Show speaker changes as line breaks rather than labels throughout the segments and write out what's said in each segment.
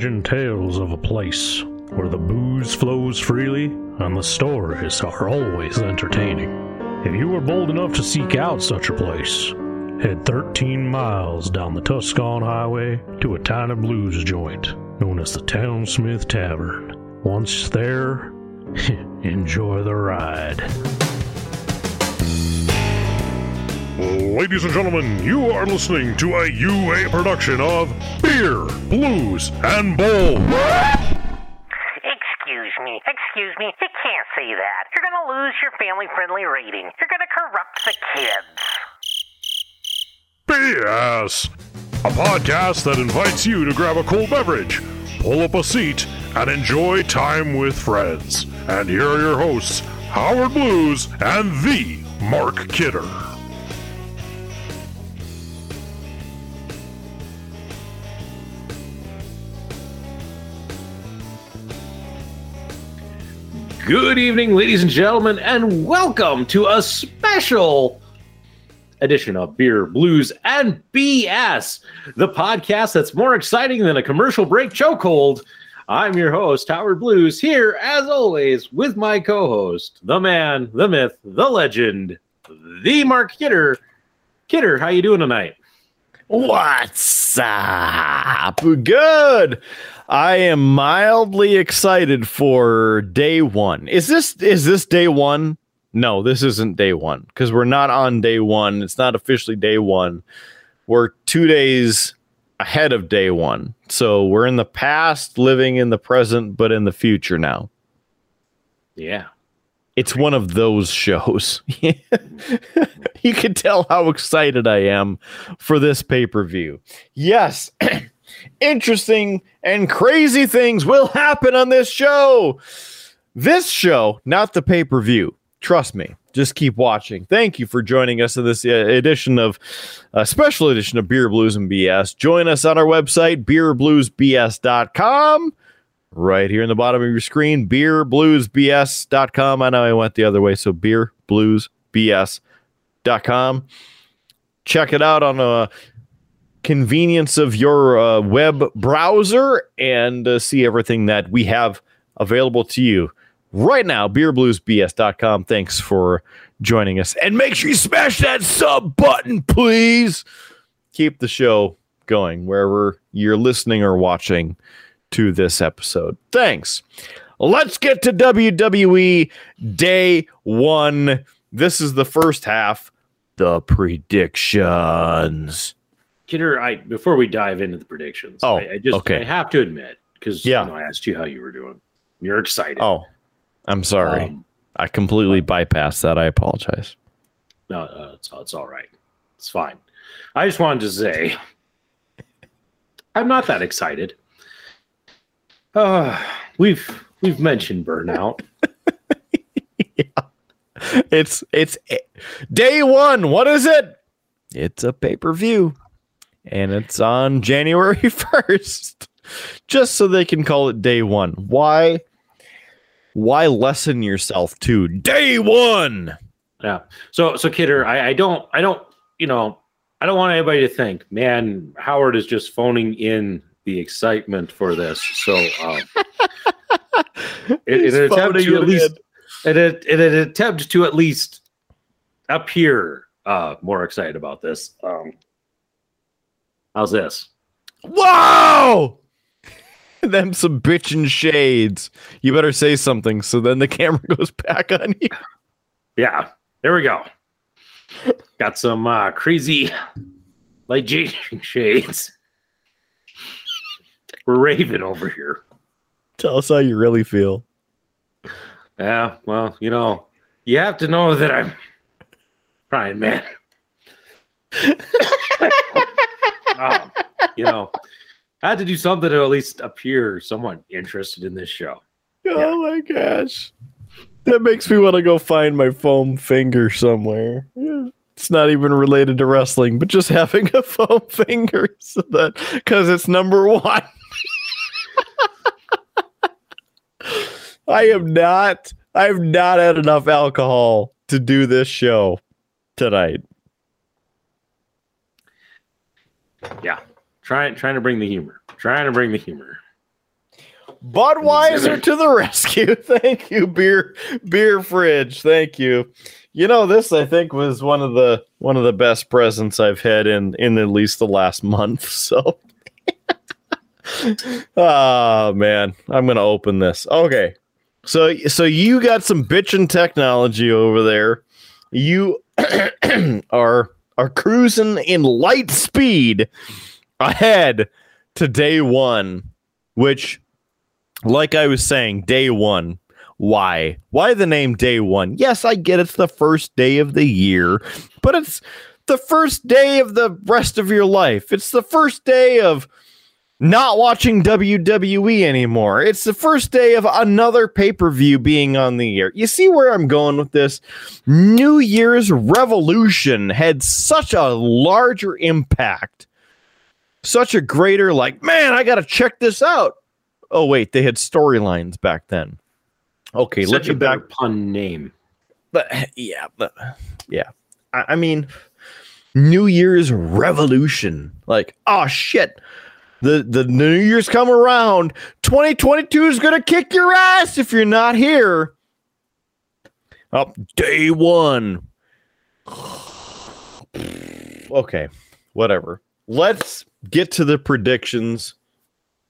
tales of a place where the booze flows freely and the stories are always entertaining. If you are bold enough to seek out such a place, head 13 miles down the Tuscan Highway to a tiny blues joint known as the Townsmith Tavern. Once there, enjoy the ride. Ladies and gentlemen, you are listening to a UA production of Beer, Blues, and Bowl.
Excuse me, excuse me, you can't say that. You're gonna lose your family friendly rating. You're gonna corrupt the kids.
BS! A podcast that invites you to grab a cold beverage, pull up a seat, and enjoy time with friends. And here are your hosts, Howard Blues and the Mark Kidder.
Good evening, ladies and gentlemen, and welcome to a special edition of Beer, Blues, and BS, the podcast that's more exciting than a commercial break chokehold. I'm your host, Howard Blues, here as always with my co host, the man, the myth, the legend, the Mark Kidder. Kidder, how you doing tonight?
What's up? Good. I am mildly excited for day one. Is this is this day one? No, this isn't day one because we're not on day one. It's not officially day one. We're two days ahead of day one. So we're in the past, living in the present, but in the future now.
Yeah.
It's one of those shows. you can tell how excited I am for this pay per view. Yes, interesting and crazy things will happen on this show. This show, not the pay per view. Trust me. Just keep watching. Thank you for joining us in this uh, edition of a uh, special edition of Beer Blues and BS. Join us on our website, beerbluesbs.com right here in the bottom of your screen, beerbluesbs.com. I know I went the other way, so beerbluesbs.com. Check it out on a convenience of your uh, web browser and uh, see everything that we have available to you right now. Beerbluesbs.com. Thanks for joining us. And make sure you smash that sub button, please. Keep the show going wherever you're listening or watching to this episode. Thanks. Let's get to WWE Day One. This is the first half. The predictions.
Kidder, I before we dive into the predictions,
Oh,
I, I just
okay.
I have to admit because
Yeah.
you know, I asked you how you were doing. You're excited.
Oh, I'm sorry.
Um,
I completely bypassed that. I apologize.
no, uh, it's it's all right. It's fine. I just wanted to say I'm not that excited. Uh, we've we've mentioned burnout. yeah.
It's it's day one. What is it? It's a pay per view, and it's on January first. Just so they can call it day one. Why? Why lessen yourself to day one?
Yeah. So so Kidder, I, I don't I don't you know I don't want anybody to think, man, Howard is just phoning in the excitement for this. So um, in, in an attempt to at least
in,
a, in an attempt to at least appear uh, more excited about this. Um, how's this?
Whoa! Them some bitchin' shades. You better say something so then the camera goes back on you.
Yeah, there we go. Got some uh, crazy light changing shades. We're raving over here.
Tell us how you really feel.
Yeah, well, you know, you have to know that I'm trying, man. Um, you know, I had to do something to at least appear somewhat interested in this show.
Oh my gosh. That makes me want to go find my foam finger somewhere. Yeah. It's not even related to wrestling, but just having a foam finger so that because it's number one. I am not I have not had enough alcohol to do this show tonight.
Yeah, trying trying to bring the humor, trying to bring the humor.
Budweiser to the rescue. Thank you, beer beer fridge. Thank you. You know, this I think was one of the one of the best presents I've had in in at least the last month. So oh man, I'm gonna open this. Okay. So so you got some bitchin' technology over there. You are are cruising in light speed ahead to day one, which like I was saying, day one. Why? Why the name day one? Yes, I get it's the first day of the year, but it's the first day of the rest of your life. It's the first day of not watching WWE anymore. It's the first day of another pay per view being on the air. You see where I'm going with this? New Year's Revolution had such a larger impact, such a greater, like, man, I got to check this out. Oh, wait, they had storylines back then. Okay,
Such
let
a
back.
pun name.
But yeah, but yeah. I, I mean, New Year's Revolution. Like, oh shit. The the New Year's come around. 2022 is gonna kick your ass if you're not here. Up day one. Okay, whatever. Let's get to the predictions,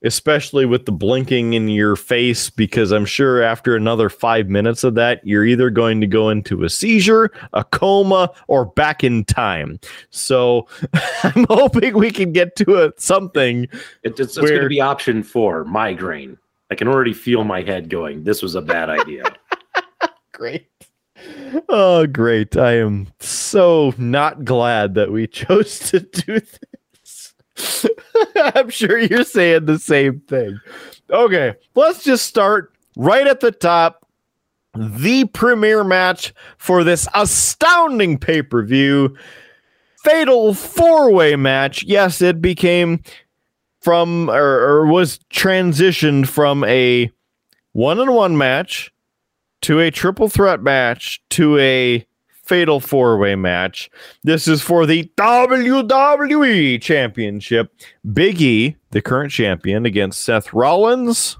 especially with the blinking in your face, because I'm sure after another five minutes of that, you're either going to go into a seizure, a coma, or back in time. So I'm hoping we can get to a, something.
It, it's it's
Where-
going to be option four migraine. I can already feel my head going. This was a bad idea.
Great. Oh, great. I am so not glad that we chose to do this. I'm sure you're saying the same thing. Okay, let's just start right at the top. The premier match for this astounding pay per view fatal four way match. Yes, it became from or, or was transitioned from a one on one match to a triple threat match to a fatal four way match. This is for the WWE Championship. Big E, the current champion, against Seth Rollins,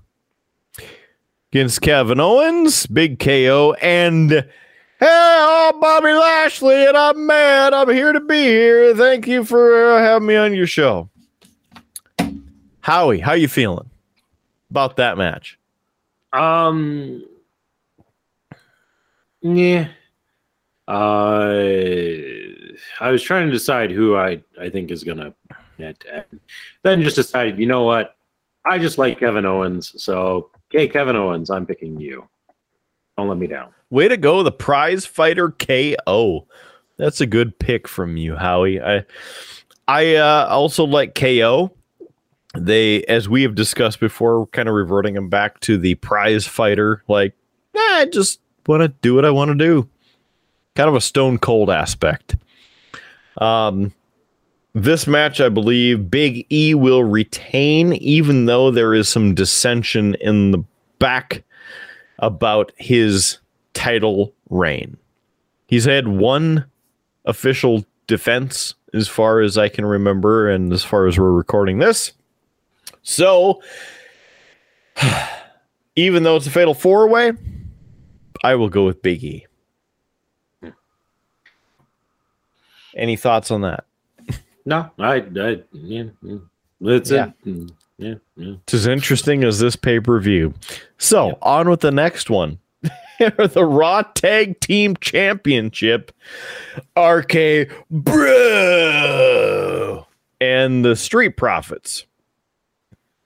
against Kevin Owens, Big KO, and hey, I'm Bobby Lashley, and I'm mad. I'm here to be here. Thank you for uh, having me on your show. Howie, how you feeling about that match?
Um. Yeah. Uh, I was trying to decide who I I think is gonna net, then just decided. You know what? I just like Kevin Owens, so okay, Kevin Owens, I'm picking you. Don't let me down.
Way to go, the prize fighter KO. That's a good pick from you, Howie. I I uh, also like KO. They, as we have discussed before, kind of reverting them back to the prize fighter. Like, I just want to do what I want to do. Kind of a stone cold aspect. Um, this match, I believe, Big E will retain, even though there is some dissension in the back about his title reign. He's had one official defense as far as I can remember, and as far as we're recording this. So, even though it's a fatal four way, I will go with Big E. Any thoughts on that?
No, I, I yeah, mm, that's
Yeah.
it. Mm, Yeah, yeah.
It's as interesting as this pay per view. So, on with the next one. the Raw Tag Team Championship, RK Bro, and the Street Profits.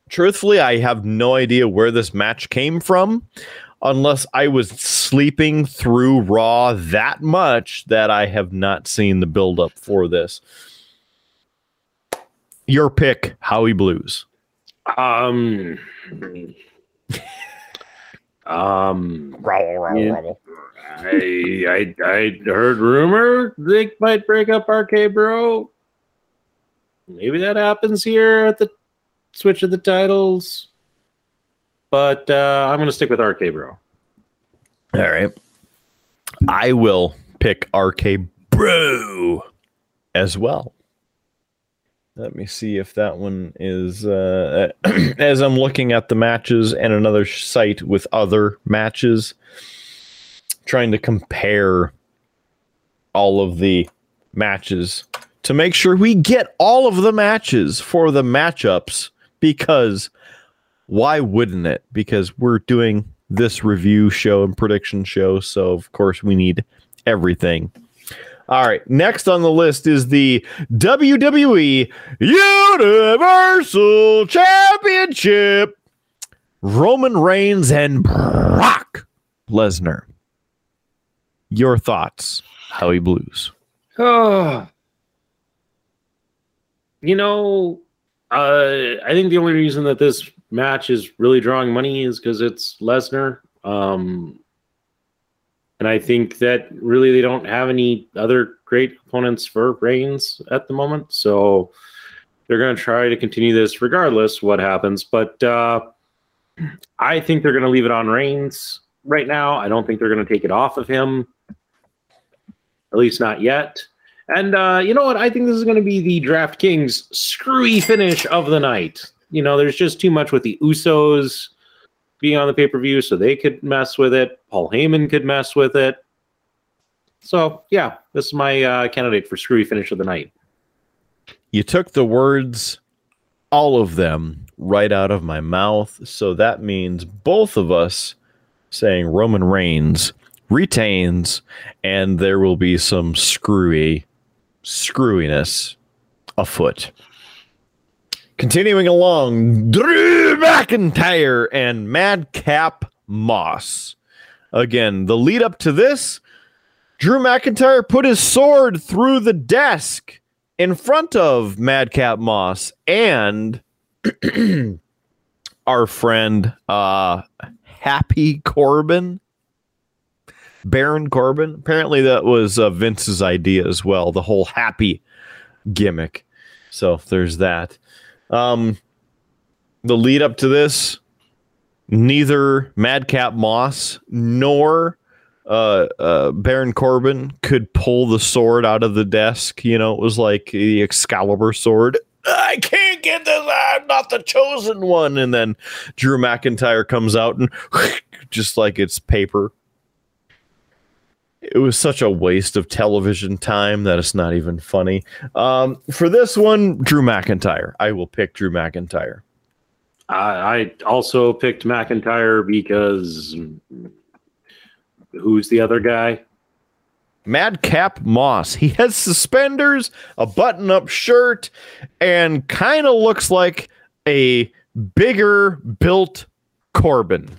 Truthfully, I have no idea where this match came from, unless I was sleeping through Raw that much that I have not seen the build up for this. Your pick, Howie Blues.
Um. um. Yeah. I, I I heard rumor they might break up RK Bro. Maybe that happens here at the switch of the titles. But uh, I'm going to stick with RK Bro.
All right. I will pick RK Bro as well. Let me see if that one is uh, as I'm looking at the matches and another site with other matches, trying to compare all of the matches to make sure we get all of the matches for the matchups because why wouldn't it? Because we're doing this review show and prediction show, so of course we need everything. All right, next on the list is the WWE Universal Championship. Roman Reigns and Brock Lesnar. Your thoughts, Howie Blues?
Oh. You know, uh, I think the only reason that this match is really drawing money is because it's Lesnar. Um, and I think that really they don't have any other great opponents for Reigns at the moment. So they're going to try to continue this regardless what happens. But uh, I think they're going to leave it on Reigns right now. I don't think they're going to take it off of him, at least not yet. And uh, you know what? I think this is going to be the DraftKings screwy finish of the night. You know, there's just too much with the Usos being on the pay per view, so they could mess with it. Paul Heyman could mess with it. So, yeah, this is my uh, candidate for screwy finish of the night.
You took the words, all of them, right out of my mouth. So that means both of us saying Roman Reigns retains, and there will be some screwy screwiness afoot. Continuing along, Drew McIntyre and Madcap Moss. Again, the lead up to this, Drew McIntyre put his sword through the desk in front of Madcap Moss and our friend uh Happy Corbin. Baron Corbin. Apparently, that was uh, Vince's idea as well. The whole happy gimmick. So there's that. Um, the lead up to this, neither Madcap Moss nor uh, uh, Baron Corbin could pull the sword out of the desk. You know, it was like the Excalibur sword. I can't get this. I'm not the chosen one. And then Drew McIntyre comes out and just like it's paper. It was such a waste of television time that it's not even funny. Um, for this one, Drew McIntyre. I will pick Drew McIntyre.
I, I also picked McIntyre because who's the other guy?
Madcap Moss. He has suspenders, a button up shirt, and kind of looks like a bigger built Corbin.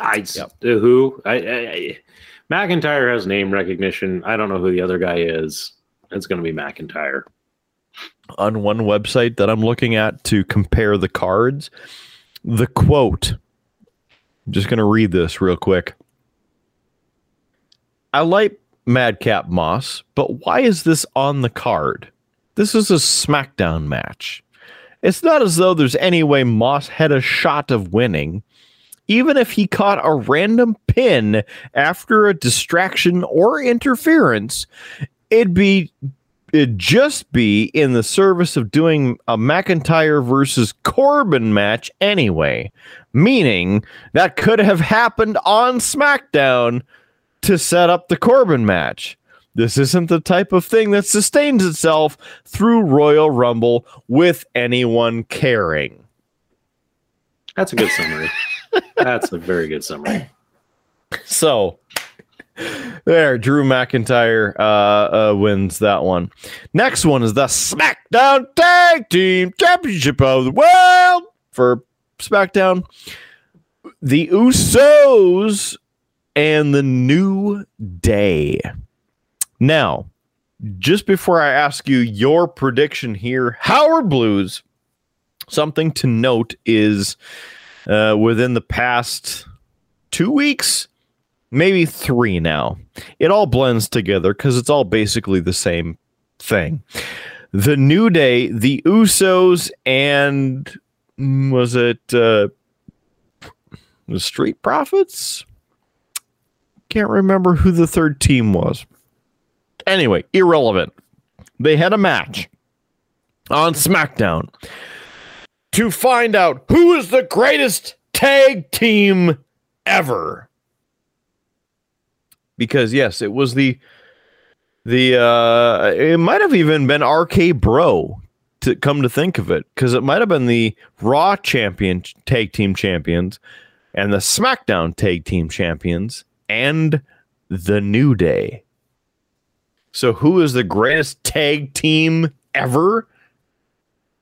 I yep. who I, I, I, McIntyre has name recognition. I don't know who the other guy is. It's going to be McIntyre.
On one website that I'm looking at to compare the cards, the quote. I'm just going to read this real quick. I like Madcap Moss, but why is this on the card? This is a SmackDown match. It's not as though there's any way Moss had a shot of winning even if he caught a random pin after a distraction or interference, it'd be it'd just be in the service of doing a McIntyre versus Corbin match anyway. Meaning that could have happened on SmackDown to set up the Corbin match. This isn't the type of thing that sustains itself through Royal Rumble with anyone caring.
That's a good summary. That's a very good summary.
So there, Drew McIntyre uh, uh, wins that one. Next one is the SmackDown Tag Team Championship of the World for SmackDown. The Usos and the New Day. Now, just before I ask you your prediction here, Howard Blues, something to note is uh, within the past two weeks, maybe three now. It all blends together because it's all basically the same thing. The New Day, the Usos, and was it uh, the Street Profits? Can't remember who the third team was. Anyway, irrelevant. they had a match on SmackDown to find out who is the greatest tag team ever. Because yes, it was the the uh it might have even been RK Bro to come to think of it because it might have been the Raw champion tag team champions and the SmackDown tag team champions and the New Day. So who is the greatest tag team ever?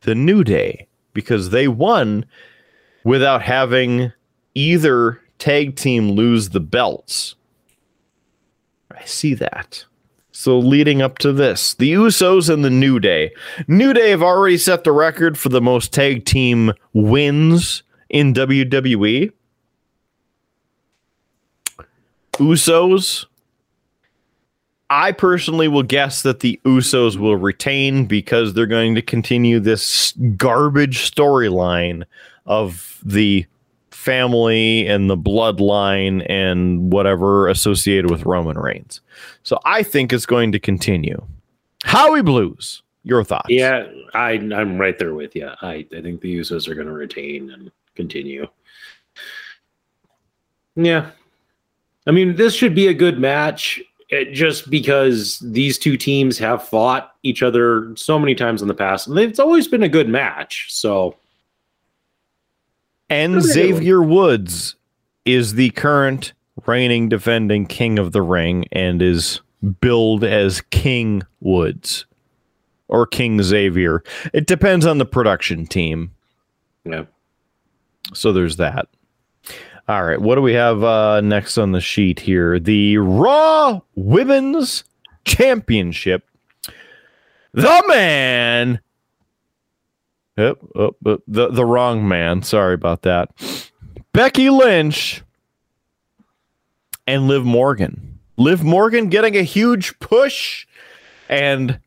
The New Day because they won without having either tag team lose the belts. I see that. So leading up to this, the Usos and the New Day. New Day have already set the record for the most tag team wins in WWE. Usos. I personally will guess that the Usos will retain because they're going to continue this garbage storyline of the family and the bloodline and whatever associated with Roman Reigns. So I think it's going to continue. Howie Blues, your thoughts?
Yeah, I, I'm right there with you. I, I think the Usos are going to retain and continue. Yeah. I mean, this should be a good match it, just because these two teams have fought each other so many times in the past. And it's always been a good match. So.
And Xavier Woods is the current reigning defending king of the ring and is billed as King Woods or King Xavier. It depends on the production team.
Yeah.
So there's that. All right, what do we have uh, next on the sheet here? The Raw Women's Championship. The man. Yep, oh, the the wrong man. Sorry about that. Becky Lynch and Liv Morgan. Liv Morgan getting a huge push, and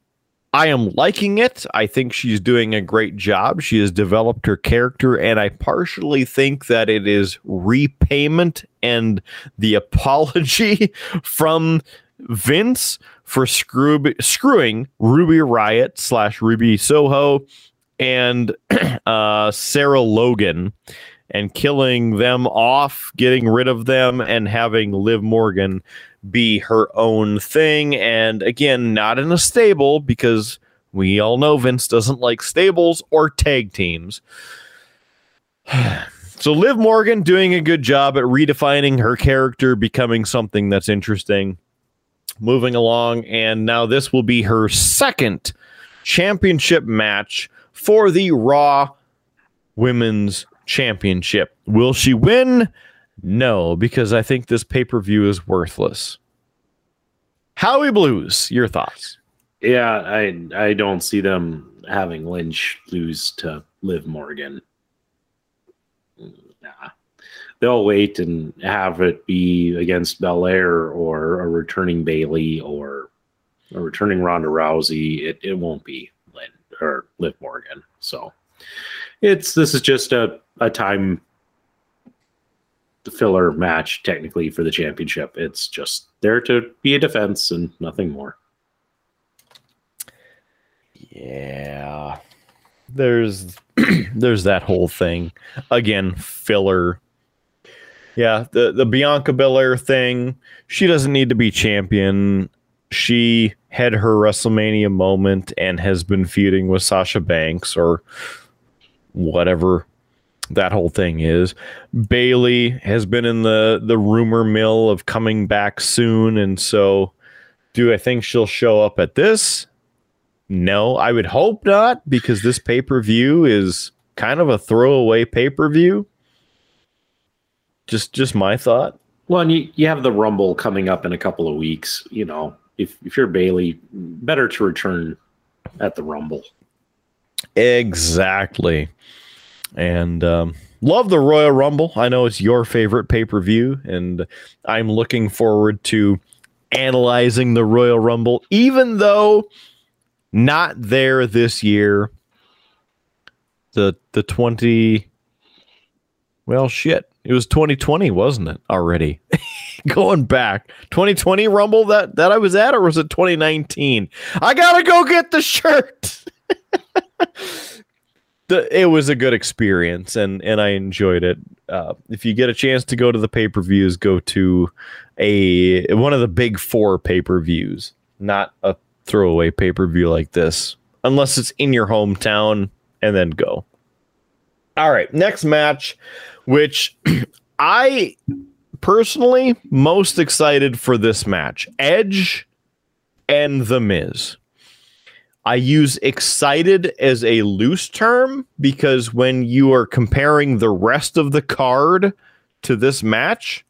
I am liking it. I think she's doing a great job. She has developed her character, and I partially think that it is repayment and the apology from Vince for screw- screwing Ruby Riott slash Ruby Soho and uh, Sarah Logan and killing them off, getting rid of them, and having Liv Morgan be her own thing. And again, not in a stable because we all know Vince doesn't like stables or tag teams. so Liv Morgan doing a good job at redefining her character, becoming something that's interesting, moving along. And now this will be her second championship match for the Raw Women's Championship. Will she win? No, because I think this pay per view is worthless. Howie Blues, your thoughts?
Yeah, I I don't see them having Lynch lose to Liv Morgan. Nah. They'll wait and have it be against Belair or a returning Bayley or a returning Ronda Rousey. It, it won't be Lynn or Liv Morgan. So it's this is just a, a time filler match technically for the championship. It's just there to be a defense and nothing more.
Yeah. There's there's that whole thing. Again, filler. Yeah, the the Bianca Belair thing, she doesn't need to be champion. She had her WrestleMania moment and has been feuding with Sasha Banks or whatever that whole thing is. Bayley has been in the the rumor mill of coming back soon, and so do I think she'll show up at this? No, I would hope not, because this pay per view is kind of a throwaway pay per view. Just just my thought.
Well, and you, you have the Rumble coming up in a couple of weeks. You know, if if you're Bayley, better to return at the Rumble.
Exactly. And um, love the Royal Rumble. I know it's your favorite pay per view, and I'm looking forward to analyzing the Royal Rumble, even though not there this year. The the 20 well shit. It was 2020, wasn't it already? going back 2020 Rumble that that I was at, or was it 2019? I gotta go get the shirt. the, it was a good experience, and and I enjoyed it. Uh, if you get a chance to go to the pay per views, go to a one of the big four pay per views, not a throwaway pay per view like this, unless it's in your hometown, and then go. All right, next match, which I personally most excited for this match Edge and The Miz. I use excited as a loose term because when you are comparing the rest of the card to this match,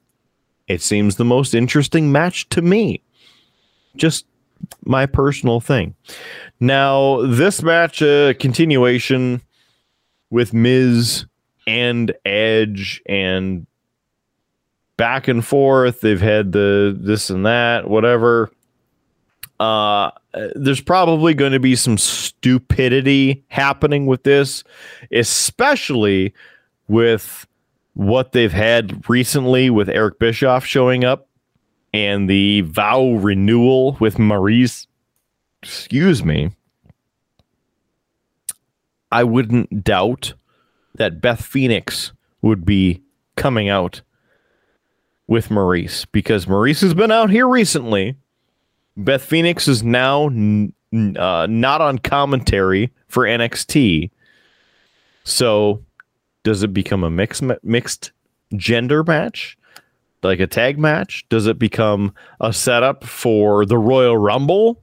it seems the most interesting match to me. Just my personal thing. Now, this match, a uh, continuation with Miz and Edge and back and forth. They've had the this and that, whatever. Uh, there's probably going to be some stupidity happening with this, especially with what they've had recently with Eric Bischoff showing up and the vow renewal with Maryse. Excuse me. I wouldn't doubt that Beth Phoenix would be coming out with Maryse because Maryse has been out here recently. Beth Phoenix is now n- uh, not on commentary for NXT. So, does it become a mixed mixed gender match, like a tag match? Does it become a setup for the Royal Rumble?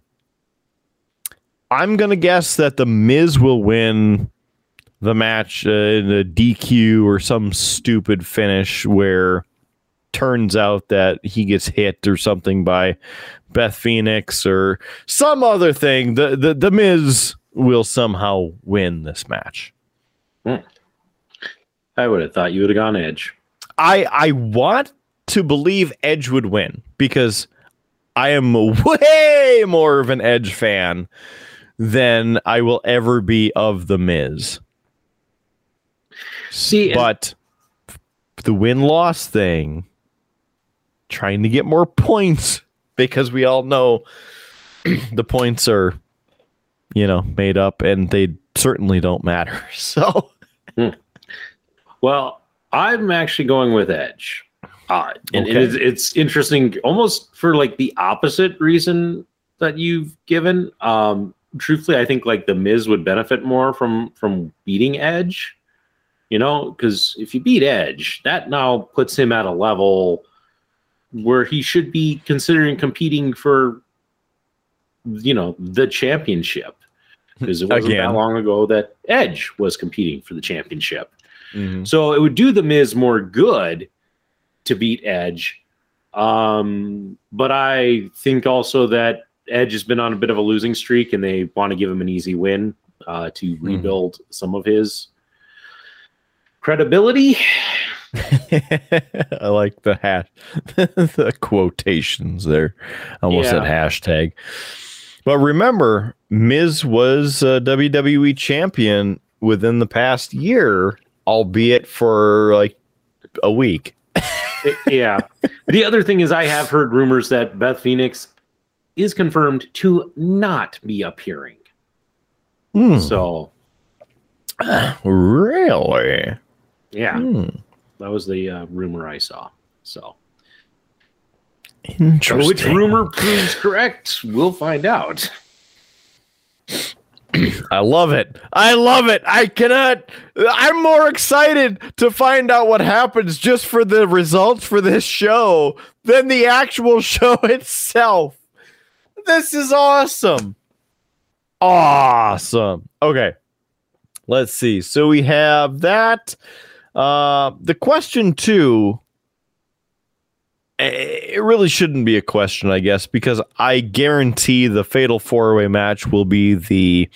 I'm gonna guess that the Miz will win the match uh, in a DQ or some stupid finish where turns out that he gets hit or something by Beth Phoenix or some other thing, the the, the Miz will somehow win this match.
Hmm. I would have thought you would have gone Edge.
I I want to believe Edge would win because I am way more of an Edge fan than I will ever be of the Miz.
See,
but the win loss thing trying to get more points because we all know the points are, you know, made up and they certainly don't matter. So,
hmm. well, I'm actually going with Edge. Uh, and okay. it is, it's interesting, almost for like the opposite reason that you've given. Um, truthfully, I think like the Miz would benefit more from from beating Edge. You know, because if you beat Edge, that now puts him at a level where he should be considering competing for you know the championship because it wasn't Again. that long ago that Edge was competing for the championship. Mm-hmm. So it would do the Miz more good to beat Edge. Um, but I think also that Edge has been on a bit of a losing streak and they want to give him an easy win uh, to mm-hmm. rebuild some of his credibility.
I like the hat, the quotations there. I almost yeah. said hashtag. But remember, Miz was a WWE champion within the past year, albeit for like a week.
yeah. The other thing is, I have heard rumors that Beth Phoenix is confirmed to not be appearing. Mm. So,
really?
Yeah. Mm. That was the uh, rumor I saw. So,
interesting.
Which rumor proves correct? We'll find out.
I love it. I love it. I cannot. I'm more excited to find out what happens just for the results for this show than the actual show itself. This is awesome. Awesome. Okay. Let's see. So we have that. Uh, the question two, eh, it really shouldn't be a question, I guess, because I guarantee the fatal four way match will be the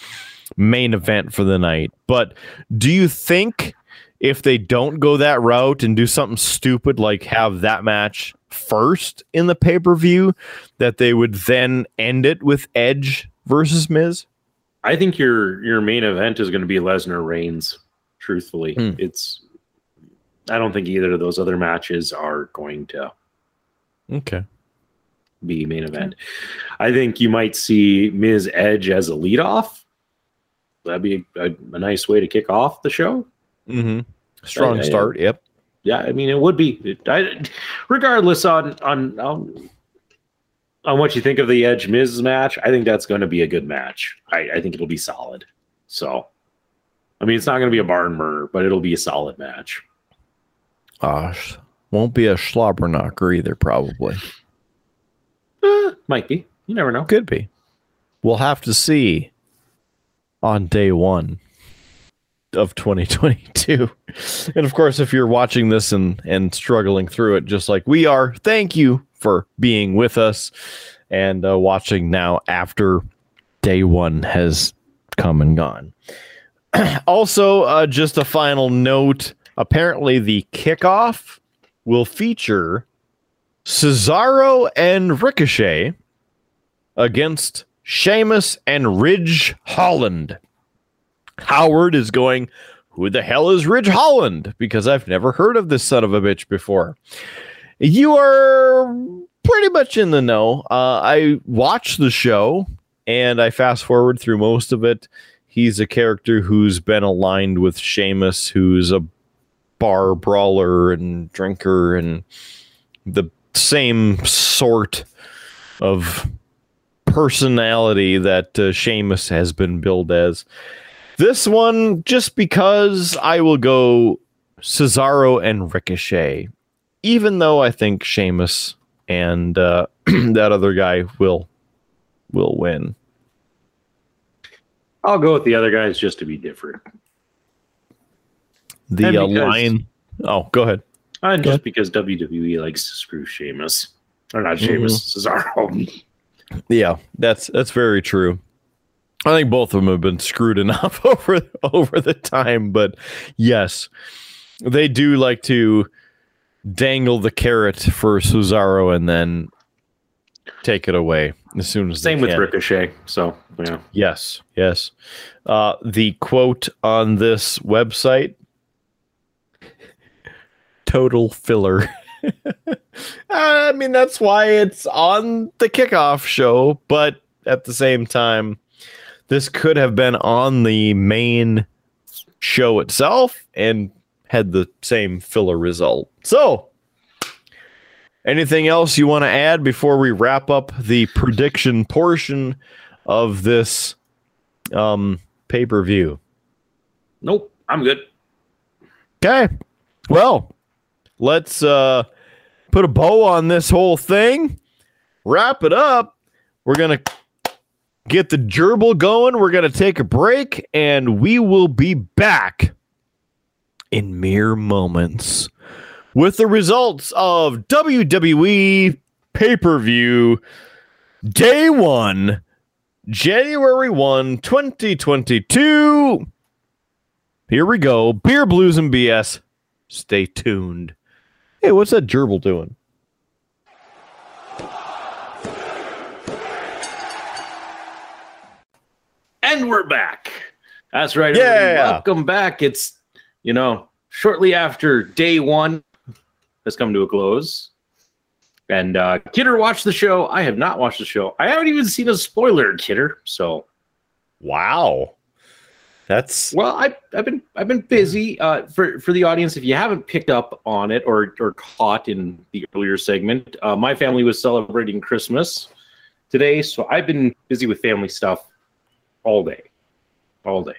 main event for the night. But do you think if they don't go that route and do something stupid like have that match first in the pay per view, that they would then end it with Edge versus Miz?
I think your your main event is going to be Lesnar Reigns. Truthfully, mm. it's I don't think either of those other matches are going to
Okay.
be main event. I think you might see Miz Edge as a leadoff. That'd be a, a nice way to kick off the show.
Mm-hmm. Strong
yeah.
start. Yep.
Yeah, I mean it would be. It, I, regardless on on on on what you think of the Edge Miz match, I think that's going to be a good match. I, I think it'll be solid. So, I mean, it's not going to be a barn burner, but it'll be a solid match.
Uh, won't be a slobber knocker either, probably.
Eh, might be. You never know.
Could be. We'll have to see on day one of 2022. And of course, if you're watching this and, and struggling through it just like we are, thank you for being with us and uh, watching now after day one has come and gone. also, uh, just a final note apparently, the kickoff will feature Cesaro and Ricochet against Sheamus and Ridge Holland. Howard is going, Who the hell is Ridge Holland? Because I've never heard of this son of a bitch before. You are pretty much in the know. Uh, I watched the show and I fast forward through most of it. He's a character who's been aligned with Sheamus, who's a bar brawler and drinker and the same sort of personality that uh, Sheamus has been billed as. This one, just because I will go Cesaro and Ricochet, even though I think Sheamus and uh, that other guy will will win.
I'll go with the other guys just to be different.
The
And
uh,
because-
line. Oh, go ahead.
And
Go
just because WWE likes to screw Sheamus. Or not Sheamus, Cesaro.
Yeah, that's that's very true. I think both of them have been screwed enough over over the time, but yes, they do like to dangle the carrot for Cesaro and then take it away as soon as
Same
they
with
can.
Ricochet. So, yeah.
Yes, yes. Uh, the quote on this website total filler. I mean, that's why it's on the kickoff show, but at the same time, this could have been on the main show itself and had the same filler result. So, anything else you want to add before we wrap up the prediction portion of this um pay per view.
Nope. I'm good.
Okay. Well, let's uh put a bow on this whole thing. Wrap it up. We're going to get the gerbil going. We're going to take a break and we will be back in mere moments with the results of WWE pay-per-view day 1 January 1, 2022. Here we go. Beer, blues, and BS. Stay tuned. Hey, what's that gerbil doing?
And we're back. That's right. everybody.
Yeah.
Welcome back. It's, you know, shortly after day one has come to a close. And uh Kidder watched the show. I have not watched the show. I haven't even seen a spoiler, Kidder. So
Wow. That's
well, I I've been I've been busy. Uh for, for the audience, if you haven't picked up on it or or caught in the earlier segment, uh my family was celebrating Christmas today, so I've been busy with family stuff all day. All day.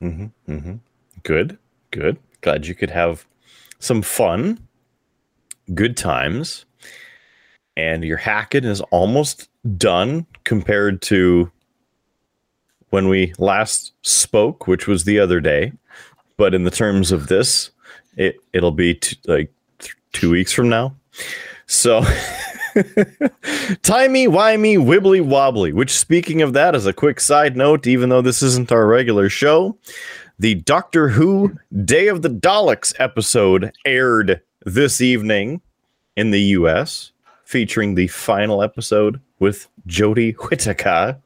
Mhm, mhm. good. Good. Glad you could have some fun, good times. And your hacking is almost done compared to when we last spoke, which was the other day. But in the terms of this, it it'll be t- like th- two weeks from now. So, timey wimey wibbly wobbly. Which, speaking of that, as a quick side note, even though this isn't our regular show, the Doctor Who Day of the Daleks episode aired this evening in the U.S., featuring the final episode with Jodie Whittaker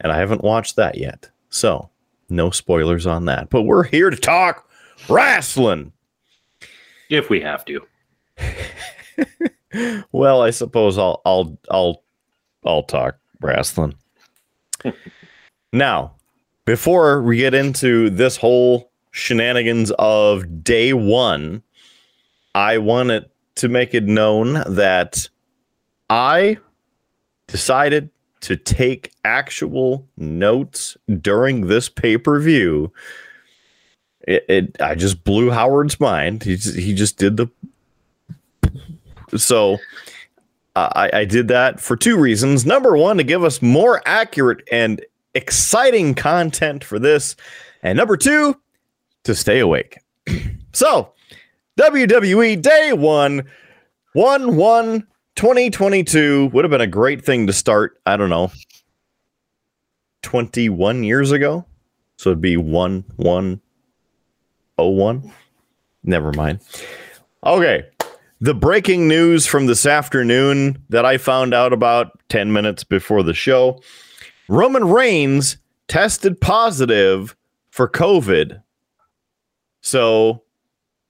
and I haven't watched that yet. So, no spoilers on that. But we're here to talk wrestling.
If we have to.
well, I suppose I'll I'll I'll I'll talk wrestling. now, before we get into this whole shenanigans of day one, I wanted to make it known that I decided to take actual notes during this pay per view. It, it, I just blew Howard's mind. He just, he just did the so I, I did that for two reasons. Number one, to give us more accurate and exciting content for this, and number two, to stay awake. so WWE Day One, one one 2022 would have been a great thing to start. I don't know, 21 years ago. So it'd be one one oh one. Never mind. Okay. The breaking news from this afternoon that I found out about 10 minutes before the show Roman Reigns tested positive for COVID. So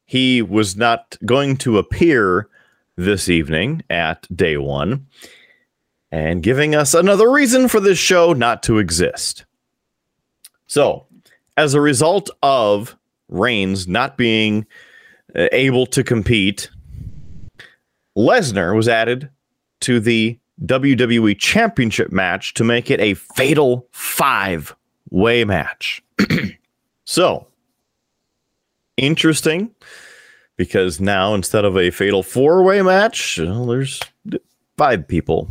he was not going to appear this evening at day one and giving us another reason for this show not to exist. So, as a result of Reigns not being uh, able to compete, Lesnar was added to the WWE Championship match to make it a fatal five way match. so, interesting because now instead of a fatal four way match, well, there's five people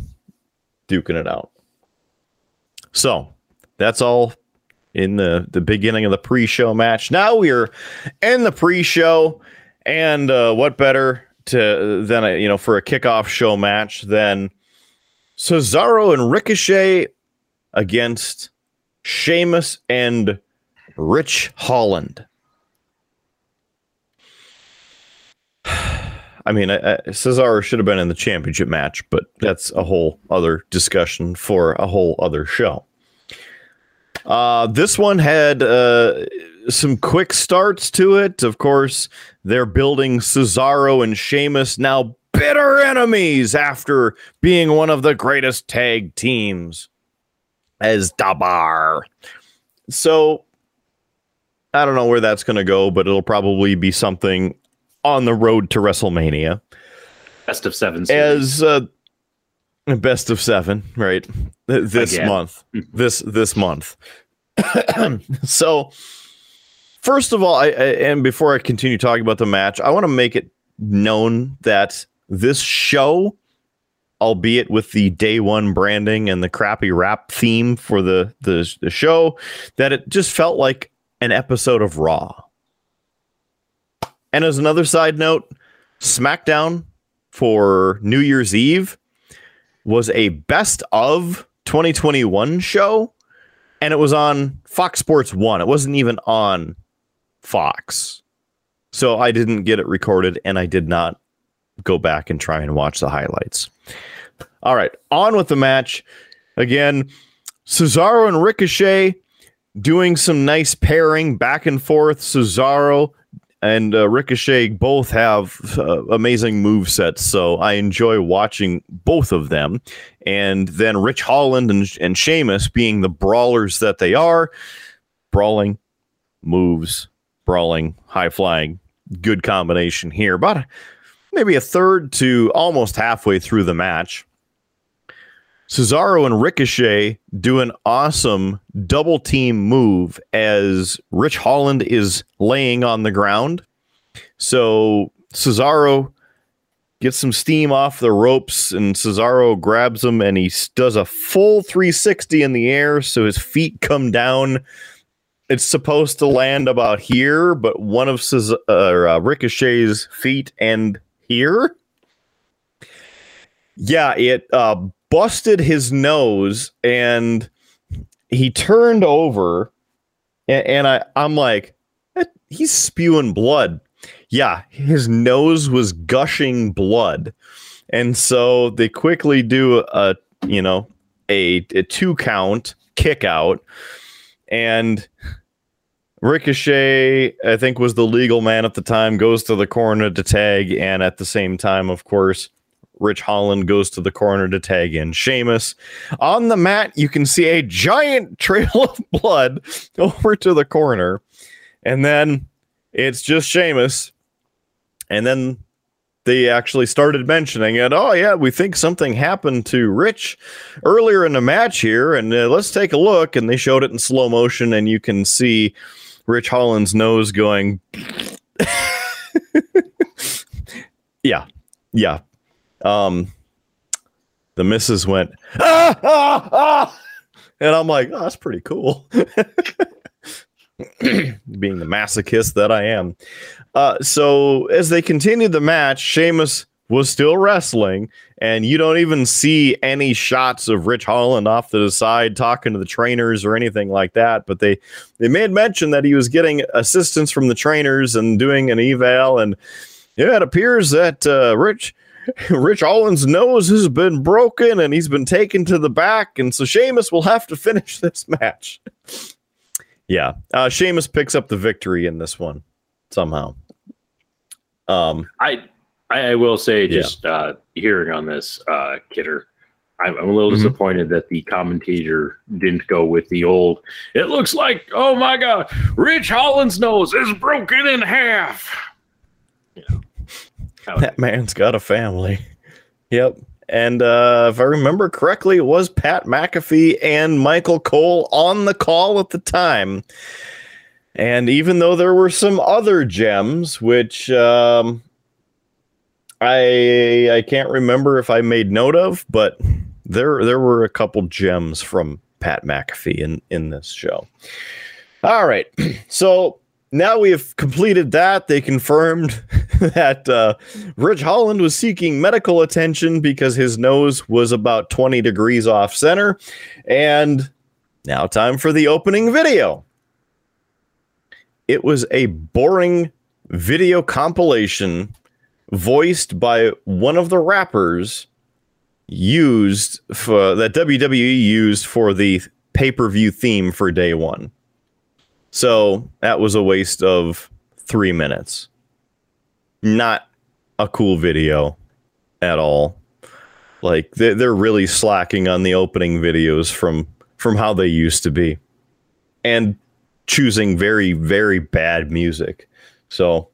duking it out. So that's all in the, the beginning of the pre show match. Now we are in the pre show, and uh, what better to than a, you know for a kickoff show match than Cesaro and Ricochet against Sheamus and Ridge Holland. I mean, I, I, Cesaro should have been in the championship match, but that's a whole other discussion for a whole other show. Uh, this one had uh, some quick starts to it. Of course, they're building Cesaro and Sheamus now bitter enemies after being one of the greatest tag teams as The Bar. So I don't know where that's going to go, but it'll probably be something on the road to WrestleMania.
Best of seven.
Series. As uh, best of seven, right? This Again. month. this this month. so, first of all, I, I, and before I continue talking about the match, I want to make it known that this show, albeit with the day one branding and the crappy rap theme for the the, the show, that it just felt like an episode of Raw and as another side note, SmackDown for New Year's Eve was a best of 2021 show, and it was on Fox Sports 1. It wasn't even on Fox. So I didn't get it recorded, and I did not go back and try and watch the highlights. All right, on with the match. Again, Cesaro and Ricochet doing some nice pairing back and forth. Cesaro and uh, Ricochet both have uh, amazing move sets, so I enjoy watching both of them. And then Ridge Holland and and Sheamus being the brawlers that they are, brawling moves, brawling, high flying, good combination here. About maybe a third to almost halfway through the match. Cesaro and Ricochet do an awesome double team move as Ridge Holland is laying on the ground. So Cesaro gets some steam off the ropes, and Cesaro grabs him and he does a full 360 in the air. So his feet come down. It's supposed to land about here, but one of Cesar- uh, Ricochet's feet and here. Yeah, it uh, busted his nose and he turned over and, and I, I'm like, eh, he's spewing blood. Yeah, his nose was gushing blood. And so they quickly do a, you know, a, a two count kick out. And Ricochet, I think, was the legal man at the time, goes to the corner to tag. And at the same time, of course, Ridge Holland goes to the corner to tag in Sheamus. On the mat, you can see a giant trail of blood over to the corner. And then it's just Sheamus. And then they actually started mentioning it. Oh, yeah, we think something happened to Ridge earlier in the match here. And uh, let's take a look. And they showed it in slow motion. And you can see Ridge Holland's nose going. yeah. Yeah. Um, the missus went, ah, ah, ah. And I'm like, oh, that's pretty cool. Being the masochist that I am. Uh, so as they continued the match, Sheamus was still wrestling, and you don't even see any shots of Ridge Holland off to the side talking to the trainers or anything like that. But they they made mention that he was getting assistance from the trainers and doing an eval, and yeah, it appears that uh, Ridge Ridge Holland's nose has been broken and he's been taken to the back, and so Sheamus will have to finish this match. yeah, uh, Sheamus picks up the victory in this one somehow. Um,
I I will say, just uh, hearing on this, uh, Kidder, I'm, I'm a little
Mhm.
disappointed that the commentator didn't go with the old. It looks like, oh my God, Ridge Holland's nose is broken in half. You know, how-
that man's got a family. Yep. And uh, if I remember correctly, it was Pat McAfee and Michael Cole on the call at the time. And even though there were some other gems, which um, I I can't remember if I made note of, but there there were a couple gems from Pat McAfee in in this show. All right, so now we have completed that. They confirmed that uh, Ridge Holland was seeking medical attention because his nose was about 20 degrees off center. And now, time for the opening video. It was a boring video compilation voiced by one of the rappers used for that WWE used for the pay per view theme for day one. So that was a waste of three minutes. Not a cool video at all. Like they're, they're really slacking on the opening videos from from how they used to be, and choosing very very bad music. So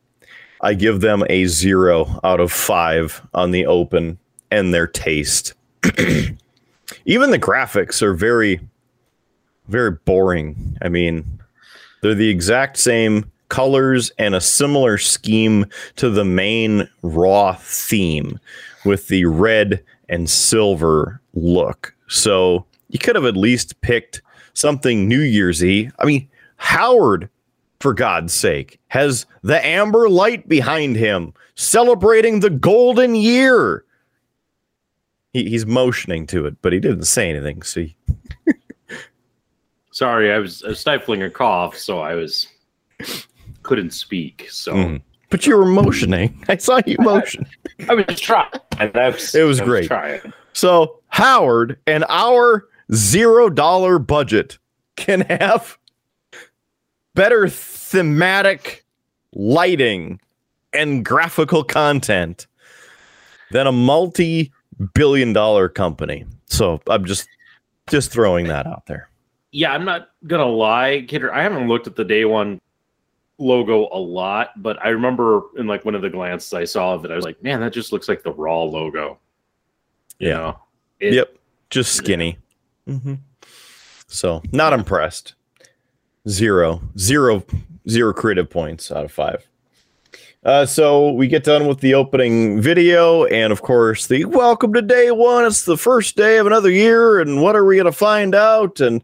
I give them a zero out of five on the open and their taste. Even the graphics are very very boring. I mean, they're the exact same colors and a similar scheme to the main Raw theme with the red and silver look. So you could have at least picked something New Year's. I mean, Howard, for God's sake, has the amber light behind him celebrating the golden year. He, he's motioning to it, but he didn't say anything. See,
Sorry, I was, I was stifling a cough, so I was couldn't speak. So
Mhm. but you were motioning. I saw you motion.
I was trying. I was,
It was
I
great.
trying.
So Howard and our zero dollar budget can have better thematic lighting and graphical content than a multi billion dollar company. So I'm just just throwing that out there.
Yeah, I'm not gonna lie, Kidder. I haven't looked at the day one logo a lot, but I remember in like one of the glances I saw of it, I was like, man, that just looks like the raw logo. You
Yeah.
know? It-
yep. Just skinny. Mhm. So not impressed. Zero, zero, zero creative points out of five. Uh, so we get done with the opening video, and of course, the welcome to day one. It's the first day of another year, and what are we going to find out? And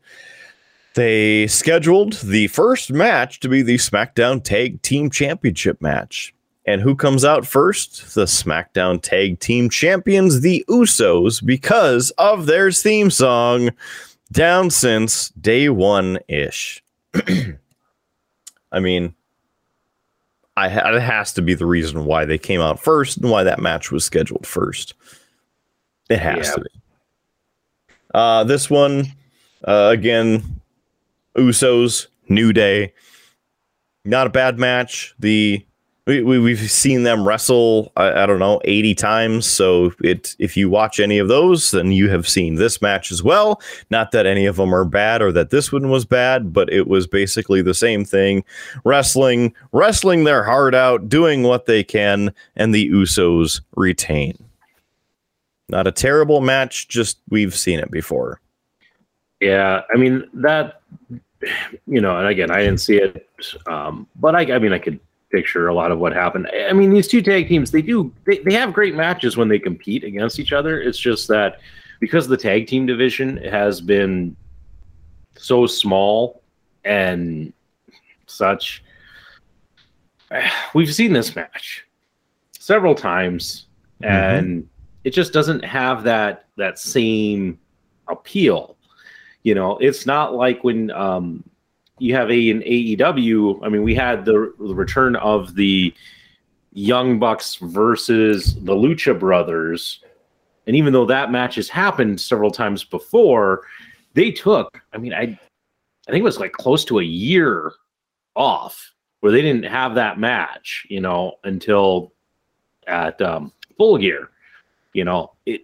they scheduled the first match to be the SmackDown Tag Team Championship match. And who comes out first? The SmackDown Tag Team Champions, the Usos, because of their theme song, down since day one ish. I mean, I ha- it has to be the reason why they came out first and why that match was scheduled first. It has
Yeah.
to be. Uh, this one, uh, again, Usos, New Day. Not a bad match. The we, we we've seen them wrestle. I, I don't know eighty times. So it if you watch any of those, then you have seen this match as well. Not that any of them are bad or that this one was bad, but it was basically the same thing. Wrestling, wrestling their heart out, doing what they can, and the Usos retain. Not a terrible match, just we've seen it before.
Yeah, I mean that you know, and again, I didn't see it, um, but I, I mean, I could picture a lot of what happened. I mean, these two tag teams, they do, they, they have great matches when they compete against each other. It's just that because the tag team division has been so small and such, we've seen this match several times,
Mm-hmm.
and it just doesn't have that that same appeal. You know, it's not like when um, you have a an AEW. I mean, we had the, the return of the Young Bucks versus the Lucha Brothers, and even though that match has happened several times before, they took. I mean, I I think it was like close to a year off where they didn't have that match. You know, until at um, Full Gear. You know, it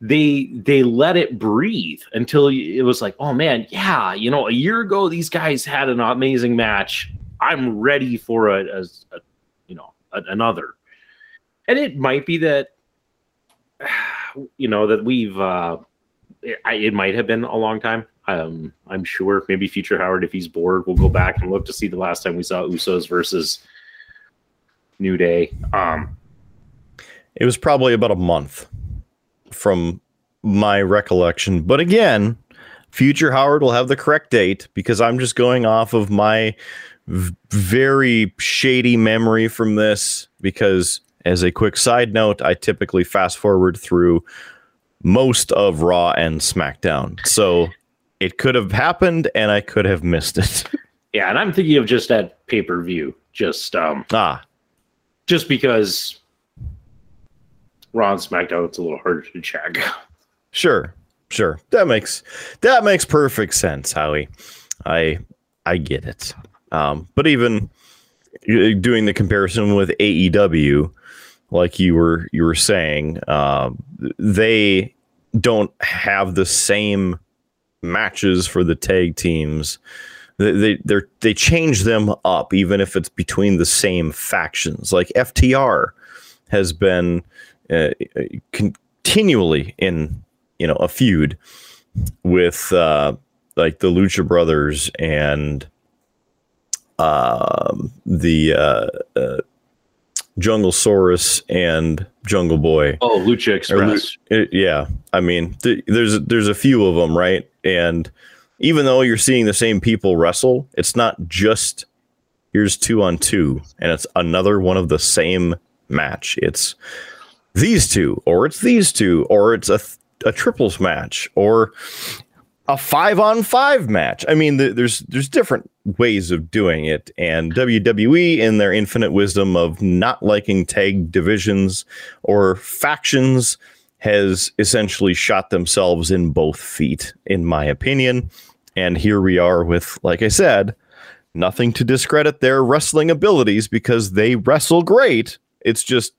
they they let it breathe until it was like, oh man, yeah, you know, a year ago these guys had an amazing match. I'm ready for a, a, a you know a, another, and it might be that you know that we've uh, it, it might have been a long time. Um, I'm sure maybe Future Howard, if he's bored, will go back and look to see the last time we saw Usos versus New Day. Um,
It was probably about a month from my recollection. But again, future Howard will have the correct date because I'm just going off of my v- very shady memory from this. Because, as a quick side note, I typically fast forward through most of Raw and SmackDown. So it could have happened and I could have missed it.
yeah, and I'm thinking of just that pay per view, just um,
ah,
just because Raw and SmackDown it's a little harder to check.
Sure, sure. That makes that makes perfect sense, Howie. I I get it. Um, but even uh, doing the comparison with AEW, like you were you were saying, um, they don't have the same matches for the tag teams. They they they're, they change them up, even if it's between the same factions. Like FTR has been uh, continually in you know a feud with uh like the lucha brothers and um the uh, uh jungle saurus and jungle boy.
Oh, Lucha
Lu-
Express.
it- yeah. I mean th- there's there's a few of them right? And even though you're seeing the same people wrestle it's not just here's two on two and it's another one of the same match. It's these two or it's these two or it's a, th- a triples match or a five on five match. I mean th- there's there's different ways of doing it and wwe in their infinite wisdom of not liking tag divisions or factions has essentially shot themselves in both feet in my opinion. And here we are with like i said nothing to discredit their wrestling abilities because they wrestle great. It's just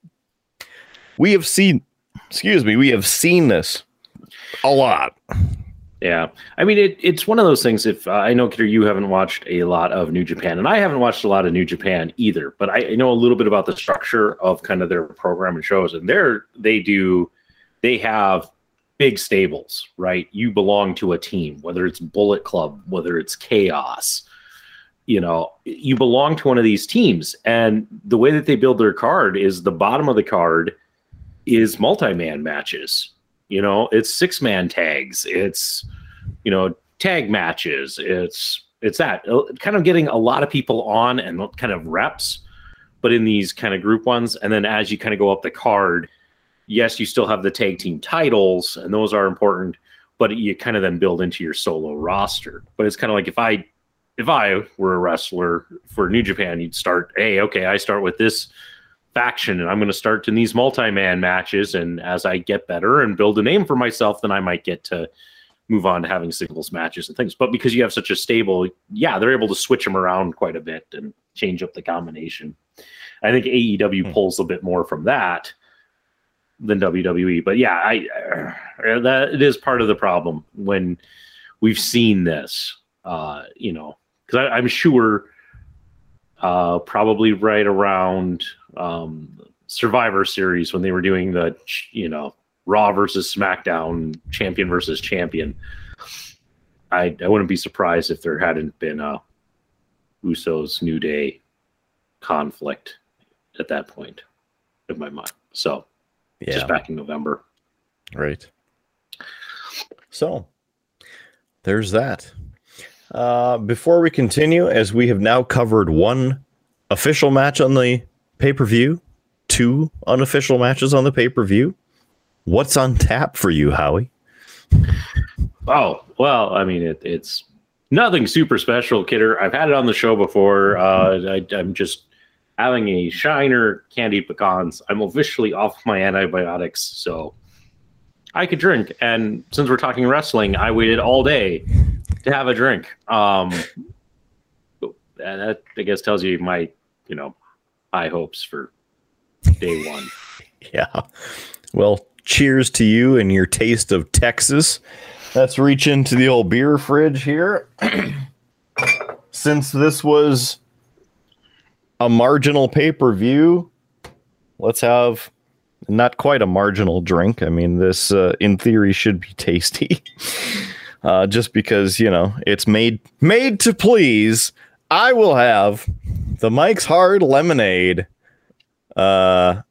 we have seen excuse me we have seen this a lot
Yeah, I mean it, it's one of those things. If uh, I know, Kidder, you haven't watched a lot of New Japan, and I haven't watched a lot of New Japan either. But I, I know a little bit about the structure of kind of their program and shows, and they're they do they have big stables, right? You belong to a team, whether it's Bullet Club, whether it's Chaos. You know, you belong to one of these teams, and the way that they build their card is the bottom of the card is multi-man matches. You know, it's six-man tags. It's you know tag matches it's it's that uh, kind of getting a lot of people on and kind of reps but in these kind of group ones and then as you kind of go up the card yes you still have the tag team titles and those are important but you kind of then build into your solo roster but it's kind of like if i if i were a wrestler for new japan you'd start hey okay i start with this faction and i'm going to start in these multi-man matches and as i get better and build a name for myself then i might get to move on to having singles matches and things. But because you have such a stable, yeah, they're able to switch them around quite a bit and change up the combination. I think AEW
Hmm.
pulls a bit more from that than WWE. But yeah, I uh, that it is part of the problem when we've seen this. Uh, you know, because I'm sure uh, probably right around um, Survivor Series when they were doing the you know Raw versus SmackDown, champion versus champion. I I wouldn't be surprised if there hadn't been a Usos New Day conflict at that point in my mind. So
Yeah.
just back in November.
Right. So there's that. Uh, before we continue, as we have now covered one official match on the pay per view, two unofficial matches on the pay per view, what's on tap for you, Howie?
Oh well, I mean it, it's nothing super special, Kidder. I've had it on the show before. Uh, I, I'm just having a Shiner candied pecans. I'm officially off my antibiotics, so I could drink. And since we're talking wrestling, I waited all day to have a drink. Um, that I guess tells you my, you know, high hopes for day one.
Yeah. Well, cheers to you and your taste of Texas. Let's reach into the old beer fridge here. Since this was a marginal pay per view, let's have not quite a marginal drink. I mean, this uh, in theory should be tasty. Uh, just because you know it's made made to please, I will have the Mike's Hard Lemonade. Uh,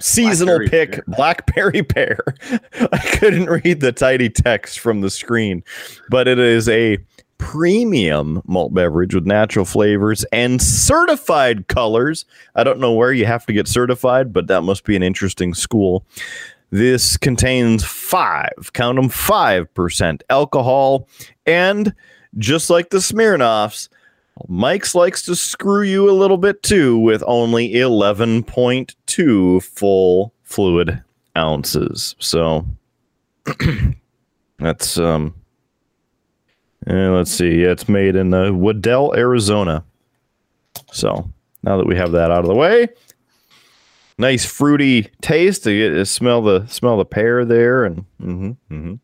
seasonal
Blackberry
pick
pear.
blackberry pear i couldn't read the tiny text from the screen but it is a premium malt beverage with natural flavors and certified colors i don't know where you have to get certified but that must be an interesting school this contains five count them five percent alcohol and just like the smirnoffs Mike's likes to screw you a little bit too with only 11.2 full fluid ounces. So that's um and let's see. Yeah, it's made in uh, Waddell, Arizona. So now that we have that out of the way, nice fruity taste. You get to smell the smell the pear there, and mm-hmm, mm-hmm.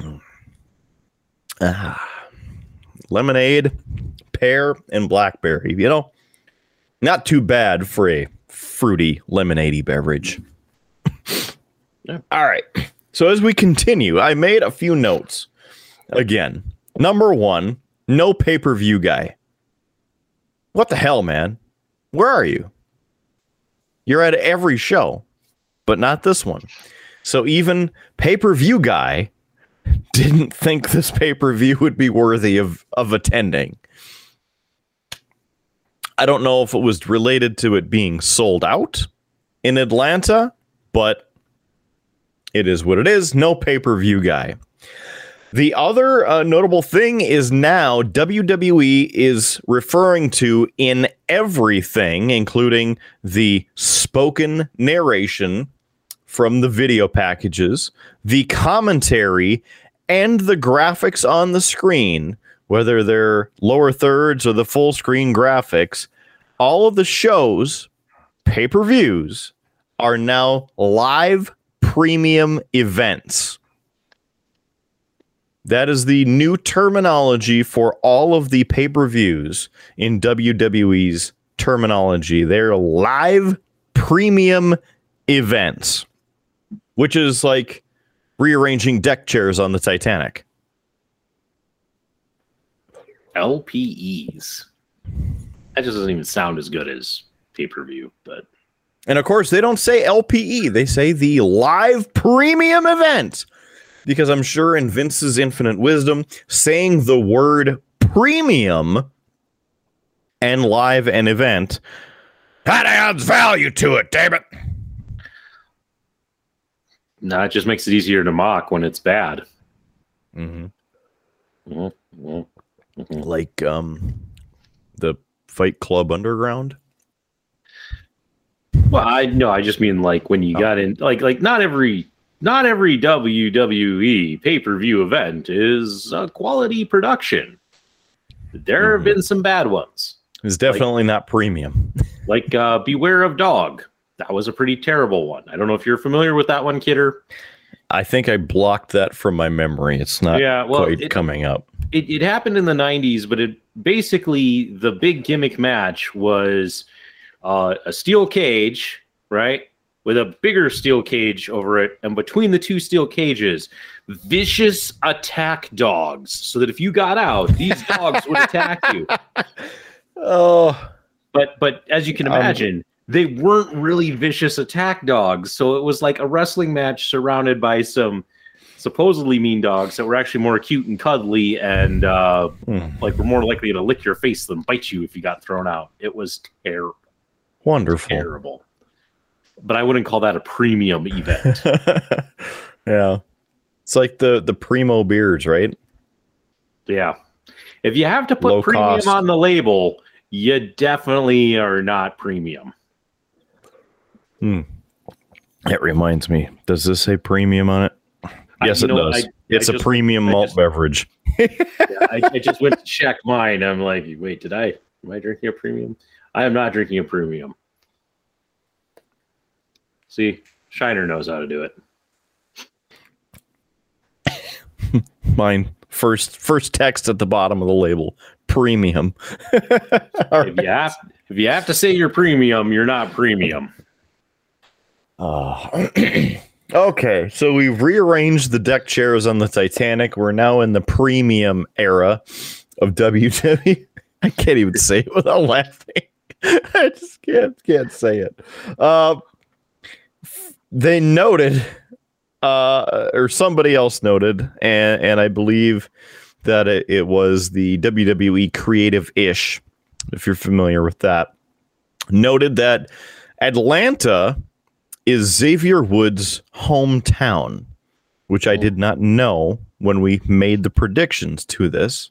ah lemonade, pear, and blackberry. You know, not too bad for a fruity lemonade beverage.
Yeah.
All right. So as we continue, I made a few notes. Again, number one, no pay per view guy. What the hell, man? Where are you? You're at every show, but not this one. So even pay per view guy didn't think this pay per view would be worthy of of attending. I don't know if it was related to it being sold out in Atlanta, but it is what it is. No pay per view guy. The other uh, notable thing is now WWE is referring to in everything, including the spoken narration from the video packages, the commentary, and the graphics on the screen, whether they're lower thirds or the full screen graphics, all of the shows, pay per views, are now live premium events. That is the new terminology for all of the pay per views in WWE's terminology. They're live premium events, which is like rearranging deck chairs on the Titanic.
LPEs. That just doesn't even sound as good as pay per view, but
And of course, they don't say LPE, they say the live premium event. Because I'm sure in Vince's infinite wisdom, saying the word premium and live and event, that adds value to it, damn it.
No, it just makes it easier to mock when it's bad.
Mm-hmm.
Mhm, mhm, mhm.
Like um, the Fight Club Underground.
Well, I no, I just mean like when you got in, like like not every not every WWE pay per view event is a quality production. There have
Mhm.
been some bad ones.
It's definitely not premium.
like uh, Beware of Dog. That was a pretty terrible one. I don't know if you're familiar with that one, Kidder.
I think I blocked that from my memory. It's not
Yeah, well,
quite
it-
coming up.
It, it happened in the 90s, but it basically the big gimmick match was uh, a steel cage, right? With a bigger steel cage over it, and between the two steel cages, vicious attack dogs. So that if you got out, these dogs would attack you.
Oh,
But but as you can
Um,
imagine, they weren't really vicious attack dogs. So it was like a wrestling match surrounded by some supposedly mean dogs that were actually more cute and cuddly and uh,
Hmm.
like were more likely to lick your face than bite you if you got thrown out. It was terrible,
wonderful.
terrible. But I wouldn't call that a premium event.
yeah. It's like the the primo beers, right?
yeah. If you have to put
Low
premium
cost.
on the label, you definitely are not premium. Hmm.
It reminds me. Does this say premium on it? Yes, it
know,
does.
I-
it's
I
a
just-
premium malt
just-
beverage.
I, I just went to check mine. I'm like, wait, did I? Am I drinking a premium? I am not drinking a premium. See, Shiner knows how to do it.
Mine first first text at the bottom of the label. Premium.
If you have, if you have to say you're premium, you're not premium.
Uh, okay, so we've rearranged the deck chairs on the Titanic. We're now in the premium era of WWE. I can't even say it without laughing. I just can't can't say it. Uh, they noted, uh, or somebody else noted, and and I believe that it, it was the WWE Creative Ish, if you're familiar with that, noted that Atlanta is Xavier Woods' hometown, which I oh. did not know when we made the predictions to this.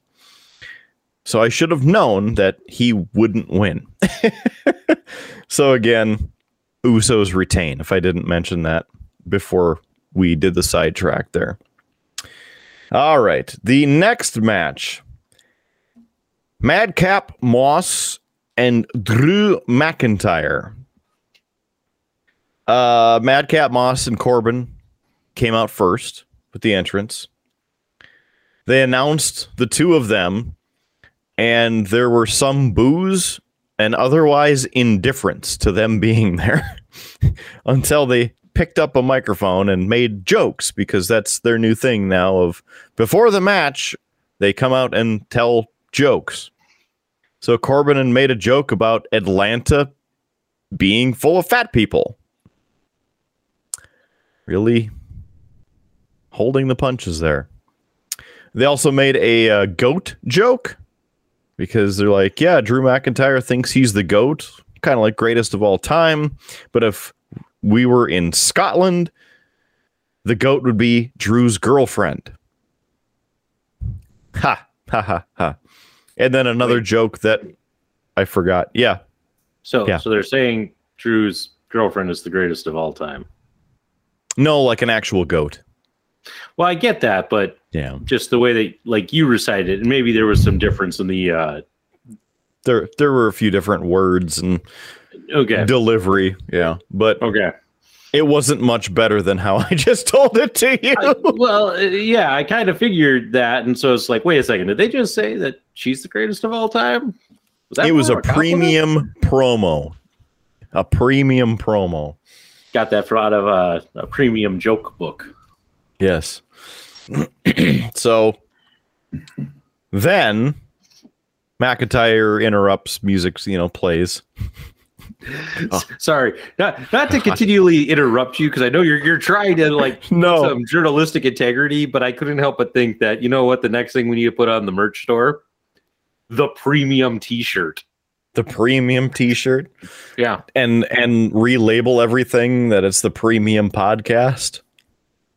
So I should have known that he wouldn't win. so again, Usos retain, if I didn't mention that before we did the sidetrack there. All right. The next match Madcap Moss and Drew McIntyre. Uh, Madcap Moss and Corbin came out first with the entrance. They announced the two of them, and there were some boos and otherwise indifference to them being there until they picked up a microphone and made jokes because that's their new thing now of before the match they come out and tell jokes so corbin made a joke about atlanta being full of fat people really holding the punches there they also made a uh, goat joke because they're like yeah drew mcintyre thinks he's the goat kind of like greatest of all time but if we were in Scotland, the goat would be Drew's girlfriend. Ha ha ha ha. And then another joke that I forgot. Yeah.
So,
Yeah.
so they're saying Drew's girlfriend is the greatest of all time.
No, like an actual goat.
Well, I get that, but
Yeah.
just the way they like you recited it, and maybe there was some difference in the. uh
There there were a few different words and
Okay,
delivery. Yeah. But
okay.
it wasn't much better than how I just told it to you.
I- well, uh, yeah, I kind of figured that, and so it's like, wait a second, did they just say that she's the greatest of all time? that
it was
more
a premium promo. A premium promo.
Got that from out of a, a premium joke book.
Yes. so then McIntyre interrupts music, you know, plays. Oh.
Sorry, not not to continually interrupt you because I know you're you're trying to like
No.
some journalistic integrity, but I couldn't help but think that you know what the next thing we need to put on the merch store, the premium T-shirt.
The premium t-shirt
Yeah,
and and relabel everything that it's the premium podcast.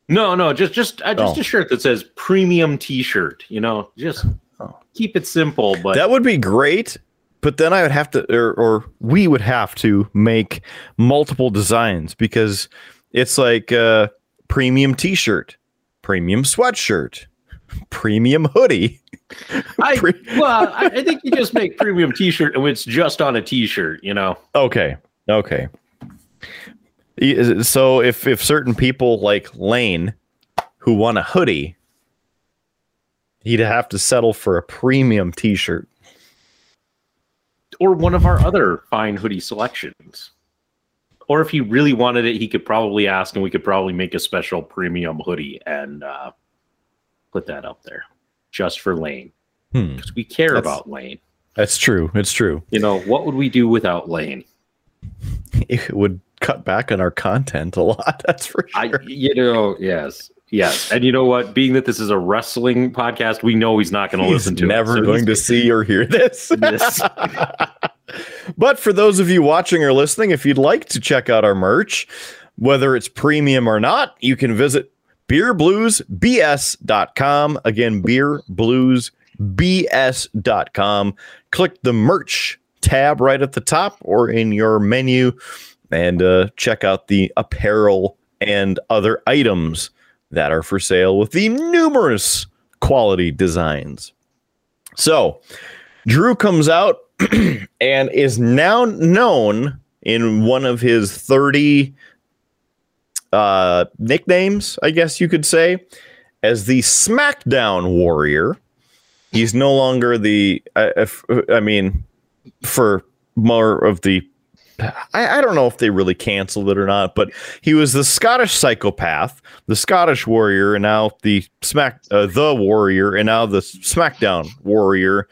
no, no, just just uh, just
Oh.
a shirt that says premium T-shirt. You know, just
Oh.
keep it simple. But
That would be great, but then I would have to or, or we would have to make multiple designs because it's like uh premium t-shirt, premium sweatshirt, premium hoodie.
I well, I, I think you just make premium T-shirt and it's just on a T-shirt. You know,
Okay. Okay. So if if certain people like Lane who want a hoodie, he'd have to settle for a premium t-shirt.
or one of our other fine hoodie selections. Or if he really wanted it, he could probably ask, and we could probably make a special premium hoodie and uh, put that up there just for Lane
Hmm.
because we care
That's-
about Lane.
That's true. It's true.
You know, what would we do without Lane?
It would cut back on our content a lot. That's for
I,
sure.
you know, yes, yes, and you know what? Being that this is a wrestling podcast, we know he's not going to listen to
never
it. so
going to see or hear this.
This-
but for those of you watching or listening, if you'd like to check out our merch, whether it's premium or not, you can visit beerbluesbs.com. Again, beerbluesbs.com. Click the merch tab right at the top or in your menu and uh, check out the apparel and other items that are for sale with the numerous quality designs. So, Drew comes out and is now known in one of his 30 uh, nicknames, I guess you could say, as the SmackDown Warrior. He's no longer the, I, if, I mean, for more of the, I, I don't know if they really canceled it or not, but he was the Scottish psychopath, the Scottish Warrior, and now the Smack, uh, the Warrior, and now the SmackDown Warrior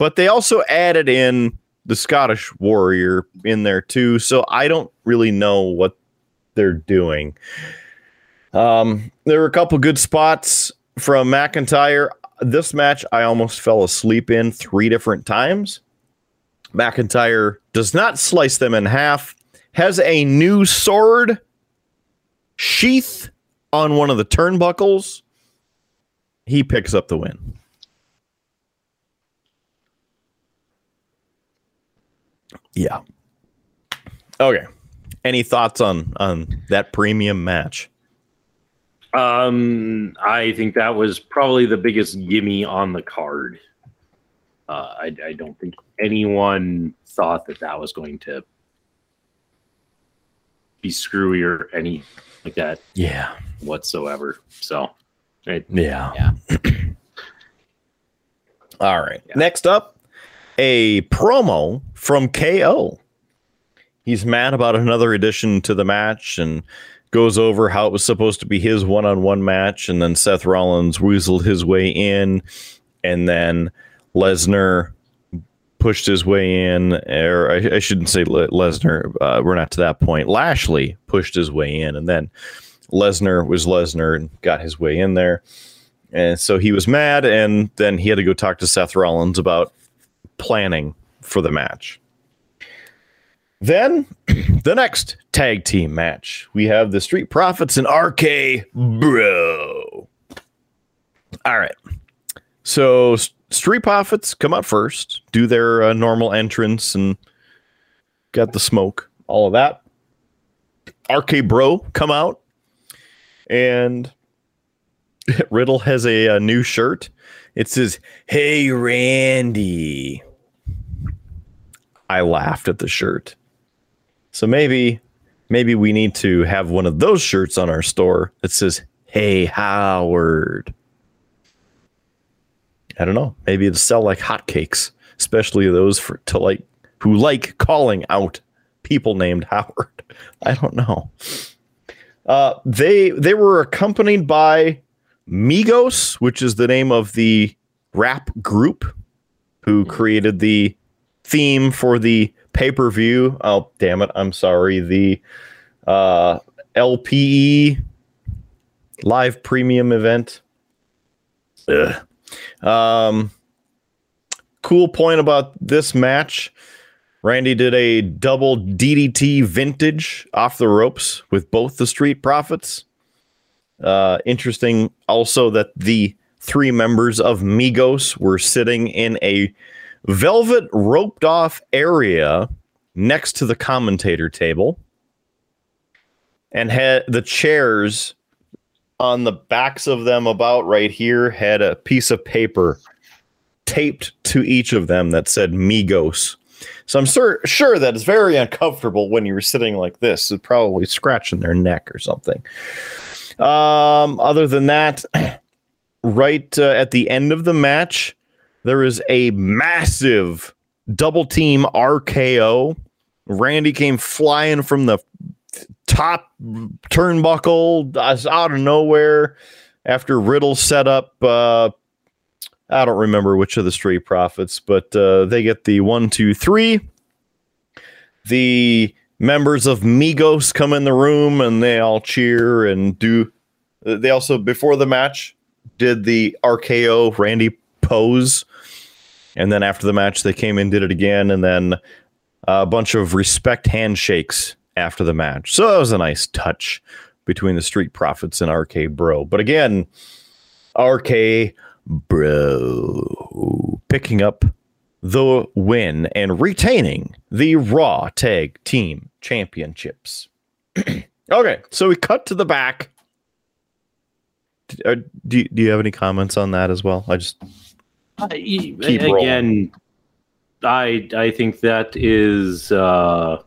but they also added in the Scottish Warrior in there too. So I don't really know what they're doing. Um, there were a couple good spots from McIntyre. This match I almost fell asleep in three different times. McIntyre does not slice them in half, has a new sword sheath on one of the turnbuckles. He picks up the win. Yeah. Okay. Any thoughts on on that premium match?
Um, I think that was probably the biggest gimme on the card. Uh, I, I don't think anyone thought that that was going to be screwy or any like that
Yeah.
whatsoever. So, it,
Yeah.
Yeah.
All right.
Yeah.
Next up, a promo from KO. He's mad about another addition to the match and goes over how it was supposed to be his one on one match. And then Seth Rollins weaseled his way in. And then Lesnar pushed his way in. Or I, I shouldn't say Le- Lesnar. Uh, we're not to that point. Lashley pushed his way in. And then Lesnar was Lesnar and got his way in there. And so he was mad, and then he had to go talk to Seth Rollins about planning for the match. Then, the next tag team match, we have the Street Profits and RK Bro. All right. So, Street Profits come up first, do their uh, normal entrance, and got the smoke, all of that. RK Bro come out, and Riddle has a, a new shirt. It says, Hey, Randy. I laughed at the shirt. So maybe, maybe we need to have one of those shirts on our store that says, Hey, Howard. I don't know. Maybe it'll sell like hotcakes, especially those for to like who like calling out people named Howard. I don't know. Uh, they they were accompanied by Migos, which is the name of the rap group who created the theme for the pay per view. Oh, damn it. I'm sorry. The uh, LPE live premium event. Ugh. Um, cool point about this match. Randy did a double DDT vintage off the ropes with both the Street Profits. Uh, interesting also that the three members of Migos were sitting in a velvet roped off area next to the commentator table and had the chairs on the backs of them about right here had a piece of paper taped to each of them that said Migos. So I'm sur- sure that it's very uncomfortable when you were sitting like this. It's probably scratching their neck or something. Um, other than that, right uh, at the end of the match, there is a massive double team RKO. Randy came flying from the top turnbuckle out of nowhere after Riddle set up. Uh, I don't remember which of the Street Profits, but uh, they get the one, two, three. The members of Migos come in the room and they all cheer and do. They also, before the match, did the RKO Randy pose. And then after the match, they came in, did it again, and then a bunch of respect handshakes after the match. So that was a nice touch between the Street Profits and RK Bro. But again, RK Bro picking up the win and retaining the Raw Tag Team Championships. okay, so we cut to the back. Uh, do, do you have any comments on that as well? I just
Again, I I think that is uh,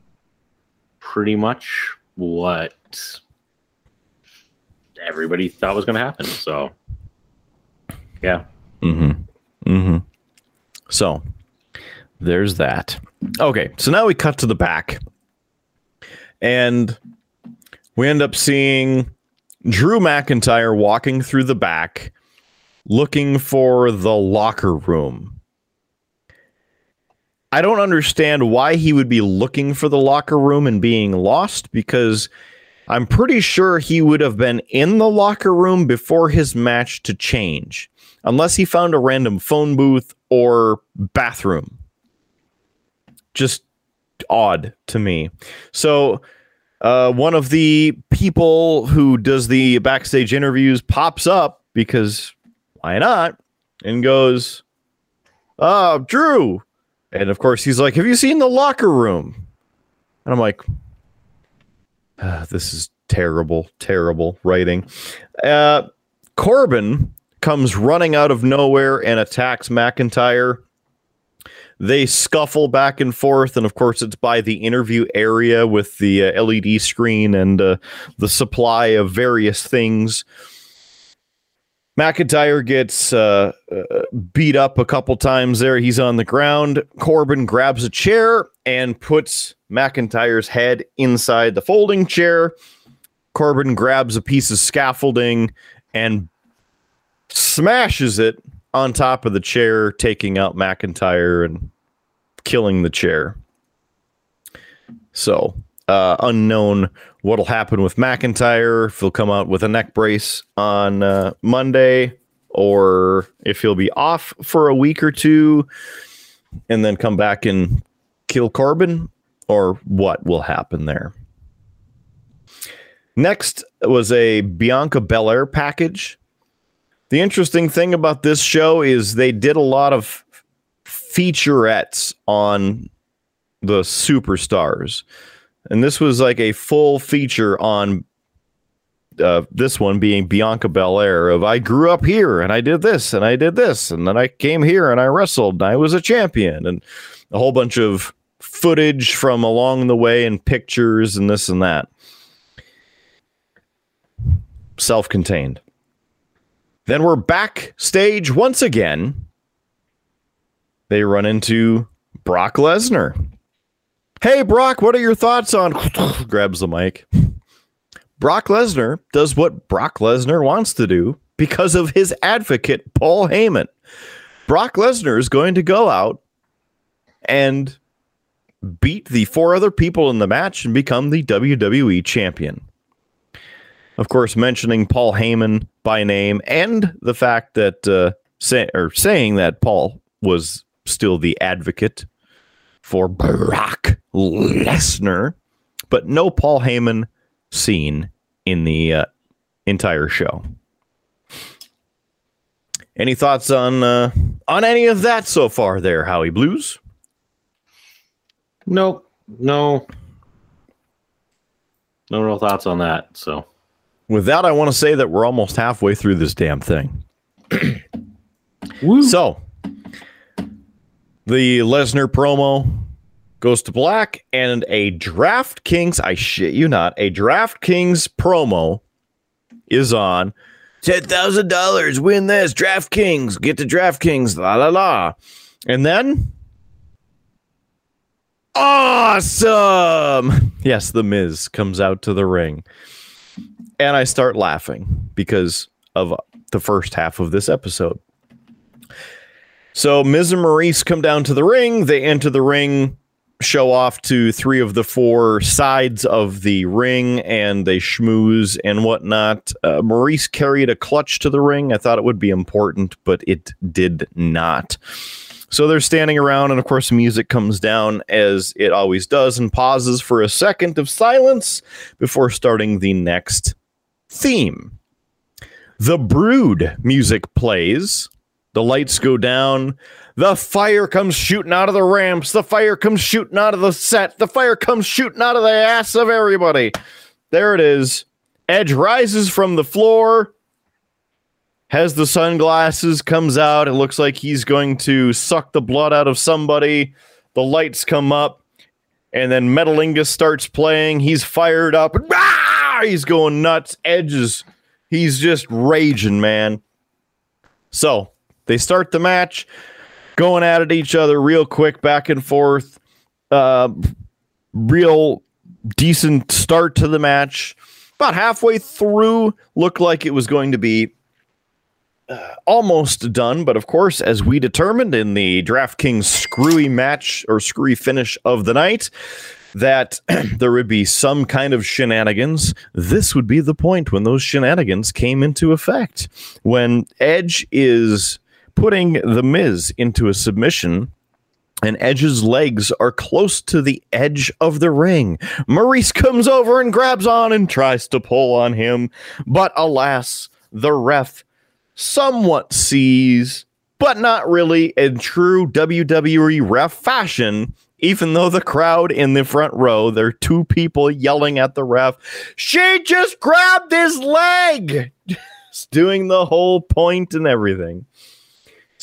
pretty much what everybody thought was going to happen. So, yeah,
Mm-hmm. Mm-hmm. So there's that. Okay, so now we cut to the back. And we end up seeing Drew McIntyre walking through the back looking for the locker room. I don't understand why he would be looking for the locker room and being lost because I'm pretty sure he would have been in the locker room before his match to change, unless he found a random phone booth or bathroom. Just odd to me. So, uh, one of the people who does the backstage interviews pops up because why not? And goes, Oh, Drew. And of course, he's like, Have you seen the locker room? And I'm like, "Ah, This is terrible, terrible writing. Uh, Corbin comes running out of nowhere and attacks McIntyre. They scuffle back and forth, and of course, it's by the interview area with the uh, LED screen and uh, the supply of various things. McIntyre gets uh, uh, beat up a couple times there. He's on the ground. Corbin grabs a chair and puts McIntyre's head inside the folding chair. Corbin grabs a piece of scaffolding and smashes it on top of the chair, taking out McIntyre and killing the chair. So, uh, unknown what'll happen with McIntyre, if he'll come out with a neck brace on uh, Monday, or if he'll be off for a week or two and then come back and kill Corbin, or what will happen there. Next was a Bianca Belair package. The interesting thing about this show is they did a lot of featurettes on the superstars. And this was like a full feature on uh, this one being Bianca Belair of I grew up here and I did this and I did this and then I came here and I wrestled and I was a champion and a whole bunch of footage from along the way and pictures and this and that. Self-contained. Then we're backstage once again. They run into Brock Lesnar. Hey, Brock, what are your thoughts on? grabs the mic. Brock Lesnar does what Brock Lesnar wants to do because of his advocate, Paul Heyman. Brock Lesnar is going to go out and beat the four other people in the match and become the WWE champion. Of course, mentioning Paul Heyman by name and the fact that uh, say, or saying that Paul was still the advocate for Brock Lesnar, but no Paul Heyman seen in the uh, entire show. Any thoughts on uh, on any of that so far? There, Howie Blues.
nope, no, no real thoughts on that. So,
with that, I want to say that we're almost halfway through this damn thing. So, the Lesnar promo goes to black, and a DraftKings, I shit you not, a DraftKings promo is on. $10,000, win this, DraftKings, get to DraftKings, la la la. And then, awesome! Yes, The Miz comes out to the ring. And I start laughing because of the first half of this episode. So Miz and Maryse come down to the ring. They enter the ring, show off to three of the four sides of the ring, and they schmooze and whatnot. Uh, Maryse carried a clutch to the ring. I thought it would be important, but it did not. So they're standing around, and of course, music comes down as it always does and pauses for a second of silence before starting the next theme. The Brood music plays. The lights go down. The fire comes shooting out of the ramps. The fire comes shooting out of the set. The fire comes shooting out of the ass of everybody. There it is. Edge rises from the floor, has the sunglasses, comes out. It looks like he's going to suck the blood out of somebody. The lights come up, and then Metalingus starts playing. He's fired up. Ah! He's going nuts. Edge is, he's just raging, man. So they start the match, going at it each other real quick, back and forth. Uh, real decent start to the match. About halfway through, looked like it was going to be uh, almost done, but of course, as we determined in the DraftKings screwy match or screwy finish of the night, that there would be some kind of shenanigans. This would be the point when those shenanigans came into effect. When Edge is putting The Miz into a submission. And Edge's legs are close to the edge of the ring. Maryse comes over and grabs on and tries to pull on him. But alas, the ref somewhat sees, but not really in true WWE ref fashion. Even though the crowd in the front row, there are two people yelling at the ref, she just grabbed his leg, doing the whole point and everything.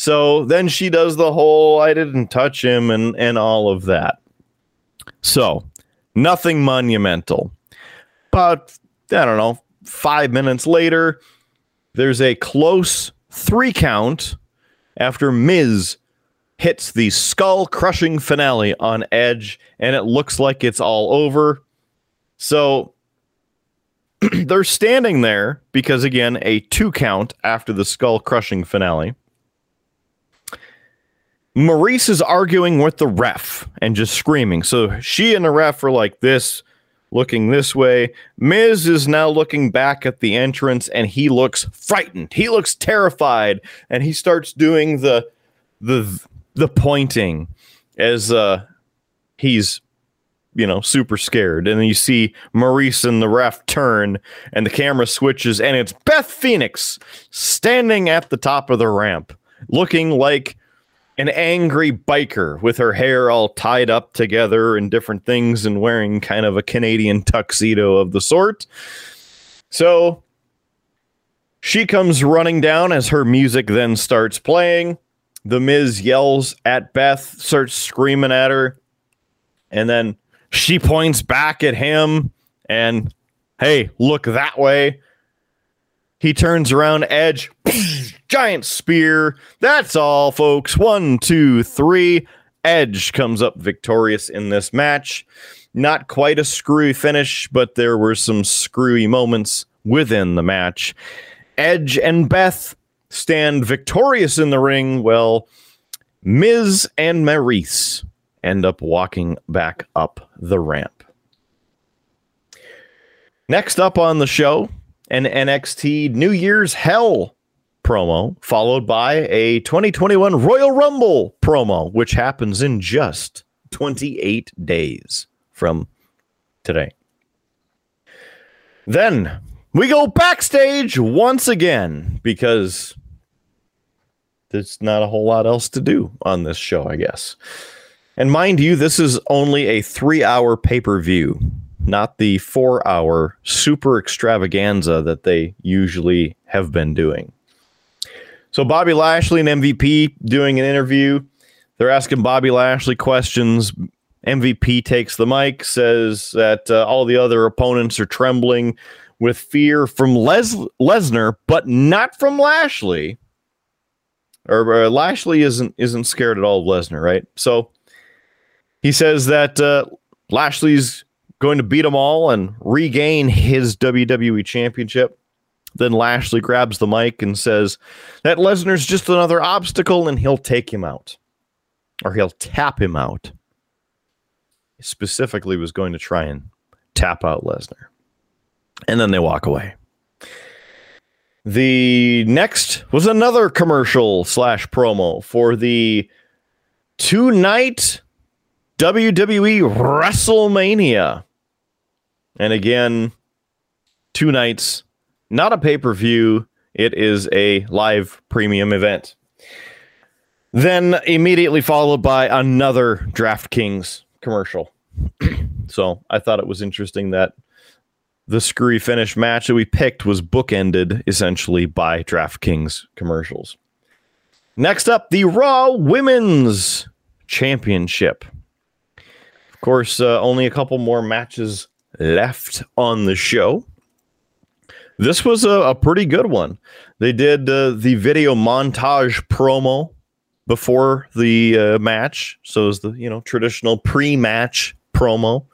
So then she does the whole I didn't touch him and and all of that. So, nothing monumental. But I don't know, 5 minutes later, there's a close 3 count after Miz hits the skull crushing finale on Edge and it looks like it's all over. So, they're standing there because again, a 2 count after the skull crushing finale. Maryse is arguing with the ref and just screaming. So she and the ref are like this, looking this way. Miz is now looking back at the entrance and he looks frightened. He looks terrified and he starts doing the the the pointing as uh he's you know super scared and then you see Maryse and the ref turn and the camera switches and it's Beth Phoenix standing at the top of the ramp looking like an angry biker with her hair all tied up together and different things and wearing kind of a Canadian tuxedo of the sort. So she comes running down as her music then starts playing. The Miz yells at Beth, starts screaming at her, and then she points back at him and, hey, look that way. He turns around, Edge, giant spear. That's all, folks. One, two, three. Edge comes up victorious in this match. Not quite a screwy finish, but there were some screwy moments within the match. Edge and Beth stand victorious in the ring. Well, Miz and Maryse end up walking back up the ramp. Next up on the show, an NXT New Year's Evil promo, followed by a 2021 Royal Rumble promo, which happens in just 28 days from today. Then we go backstage once again because there's not a whole lot else to do on this show, I guess. And mind you, this is only a three hour pay per view. Not the four hour super extravaganza that they usually have been doing. So, Bobby Lashley and MVP doing an interview. They're asking Bobby Lashley questions. MVP takes the mic, says that uh, all the other opponents are trembling with fear from Les- Lesnar, but not from Lashley. Or uh, Lashley isn't isn't scared at all of Lesnar, right? So he says that uh, Lashley's going to beat them all and regain his WWE championship. Then Lashley grabs the mic and says that Lesnar's just another obstacle and he'll take him out. Or he'll tap him out. He specifically was going to try and tap out Lesnar. And then they walk away. The next was another commercial slash promo for the two night WWE WrestleMania. And again, two nights, not a pay per view. It is a live premium event. Then immediately followed by another DraftKings commercial. so I thought it was interesting that the screwy finish match that we picked was bookended essentially by DraftKings commercials. Next up, the Raw Women's Championship. Of course, uh, only a couple more matches left on the show. This was a, a pretty good one. They did uh, the video montage promo before the uh, match, so it was the you know traditional pre-match promo.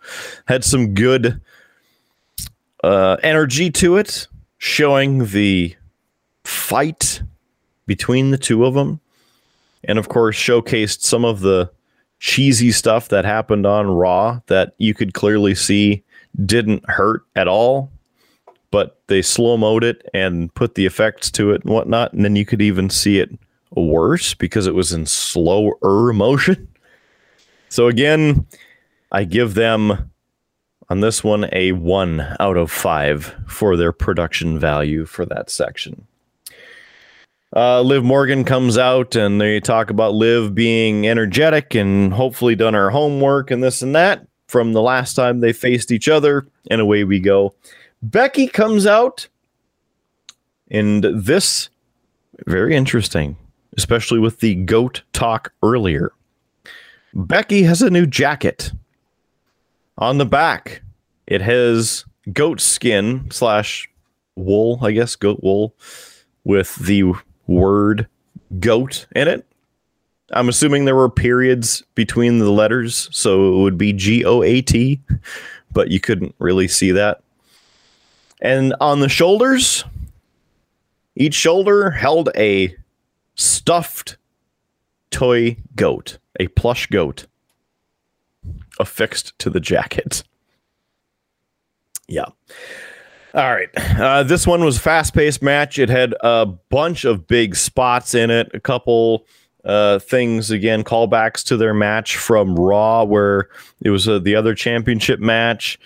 Had some good uh, energy to it, showing the fight between the two of them, and of course showcased some of the cheesy stuff that happened on Raw that you could clearly see didn't hurt at all, but they slow mode it and put the effects to it and whatnot, and then you could even see it worse because it was in slower motion. So again, I give them on this one a one out of five for their production value for that section. Uh, Liv Morgan comes out and they talk about Liv being energetic and hopefully done her homework and this and that from the last time they faced each other. And away we go. Becky comes out, and this very interesting, especially with the goat talk earlier. Becky has a new jacket on the back. It has goat skin slash wool, I guess, goat wool with the word goat in it. I'm assuming there were periods between the letters, so it would be G O A T, but you couldn't really see that. And on the shoulders, each shoulder held a stuffed toy goat, a plush goat affixed to the jacket. Yeah. All right. Uh, this one was fast paced match. It had a bunch of big spots in it, a couple uh, things again, callbacks to their match from Raw, where it was uh, the other championship match,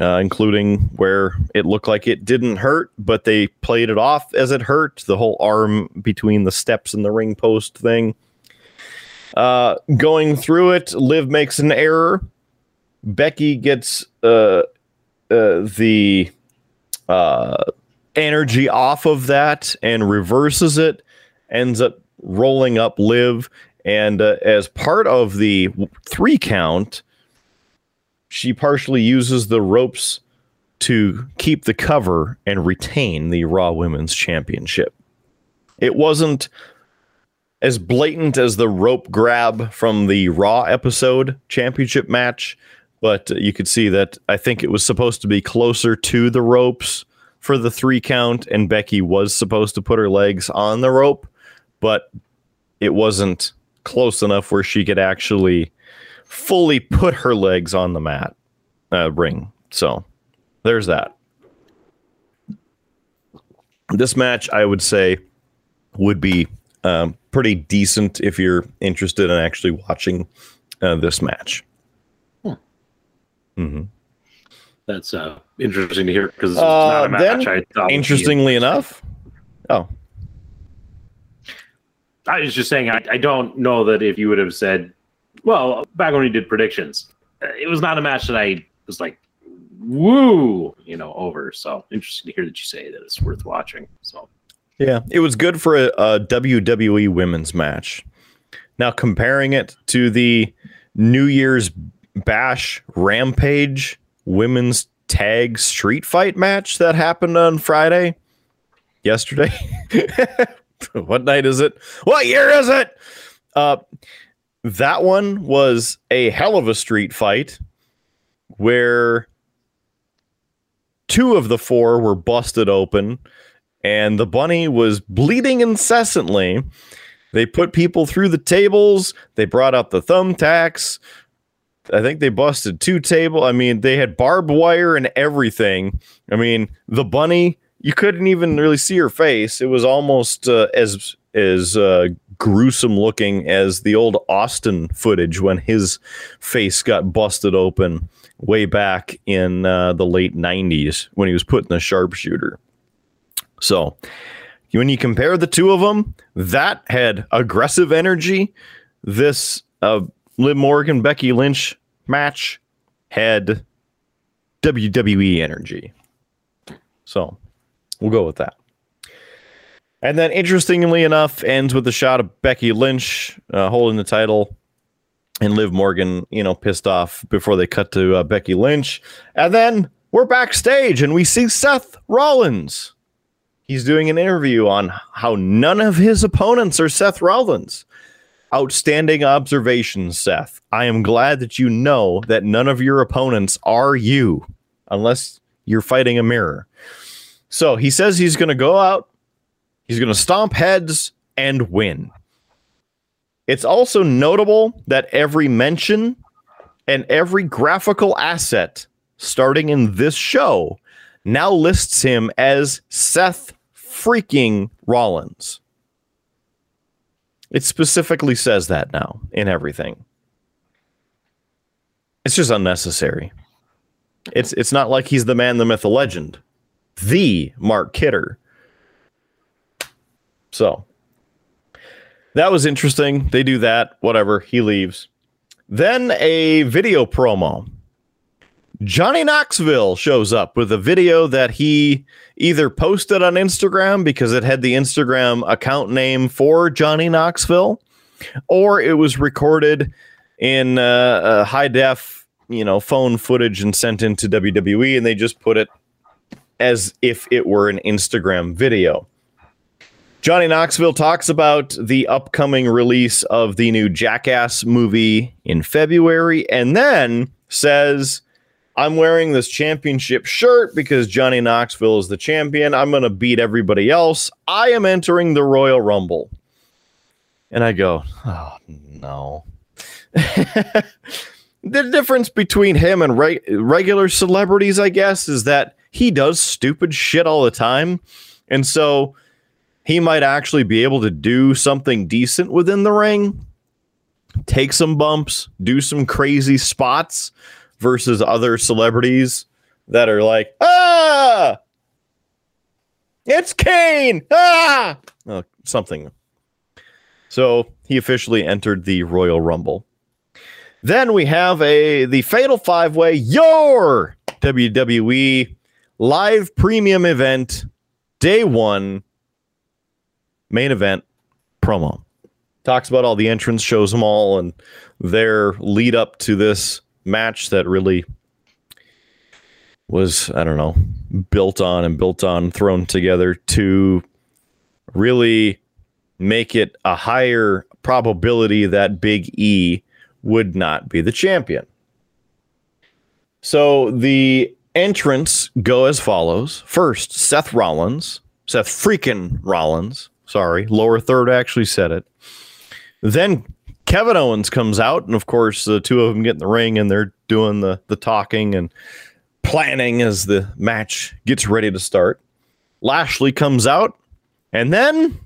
uh, including where it looked like it didn't hurt, but they played it off as it hurt. The whole arm between the steps and the ring post thing. Uh, going through it, Liv makes an error. Becky gets uh, the energy off of that and reverses it, ends up rolling up Liv. And uh, as part of the three count, she partially uses the ropes to keep the cover and retain the Raw Women's Championship. It wasn't as blatant as the rope grab from the Raw episode championship match, but you could see that I think it was supposed to be closer to the ropes for the three count, and Becky was supposed to put her legs on the rope, but it wasn't close enough where she could actually fully put her legs on the mat uh, ring. So there's that. This match, I would say, would be um, pretty decent if you're interested in actually watching uh, this match. Mm-hmm.
That's uh, interesting to hear because it's
Uh,
not a match
then,
I thought.
Interestingly enough, oh,
I was just saying, I, I don't know that if you would have said, well, back when we did predictions, uh, it was not a match that I was like woo, you know, over. So interesting to hear that you say that it's worth watching. So
Yeah, it was good for a, a WWE women's match. Now comparing it to the New Year's Bash Rampage women's tag street fight match that happened on Friday, yesterday. what night is it? What year is it? Uh, that one was a hell of a street fight where two of the four were busted open and the bunny was bleeding incessantly. They put people through the tables. They brought out the thumbtacks. I think they busted two table. I mean, they had barbed wire and everything. I mean, the bunny, you couldn't even really see her face. It was almost uh, as as uh, gruesome looking as the old Austin footage when his face got busted open way back in uh, the late 90s when he was put in the sharpshooter. So, when you compare the two of them, that had aggressive energy. This uh, Liv Morgan Becky Lynch match had WWE energy. So, we'll go with that. And then, interestingly enough, ends with a shot of Becky Lynch uh, holding the title and Liv Morgan, you know, pissed off before they cut to uh, Becky Lynch. And then we're backstage and we see Seth Rollins. He's doing an interview on how none of his opponents are Seth Rollins. Outstanding observation, Seth. I am glad that you know that none of your opponents are you, unless you're fighting a mirror. So he says he's going to go out, he's going to stomp heads and win. It's also notable that every mention and every graphical asset starting in this show now lists him as Seth freaking Rollins. It specifically says that now in everything. It's just unnecessary. It's it's not like he's the man, the myth, the legend, the Mark Kidder. So that was interesting. They do that, whatever. He leaves. Then a video promo. Johnny Knoxville shows up with a video that he either posted on Instagram because it had the Instagram account name for Johnny Knoxville, or it was recorded in uh, high def, you know, phone footage and sent into WWE, and they just put it as if it were an Instagram video. Johnny Knoxville talks about the upcoming release of the new Jackass movie in February and then says, I'm wearing this championship shirt because Johnny Knoxville is the champion. I'm going to beat everybody else. I am entering the Royal Rumble. And I go, oh, no. the difference between him and re- regular celebrities, I guess, is that he does stupid shit all the time. And so he might actually be able to do something decent within the ring, take some bumps, do some crazy spots versus other celebrities that are like, ah, it's Kane, ah, oh, something. So he officially entered the Royal Rumble. Then we have a the Fatal Five Way, your WWE live premium event, day one main event promo. Talks about all the entrants, shows them all, and their lead up to this match that really was, I don't know, built on and built on, thrown together to really make it a higher probability that Big E would not be the champion. So the entrants go as follows. First, Seth Rollins, Seth freaking Rollins, Sorry, lower third actually said it. Then Kevin Owens comes out, and of course, the two of them get in the ring and they're doing the the talking and planning as the match gets ready to start. Lashley comes out, and then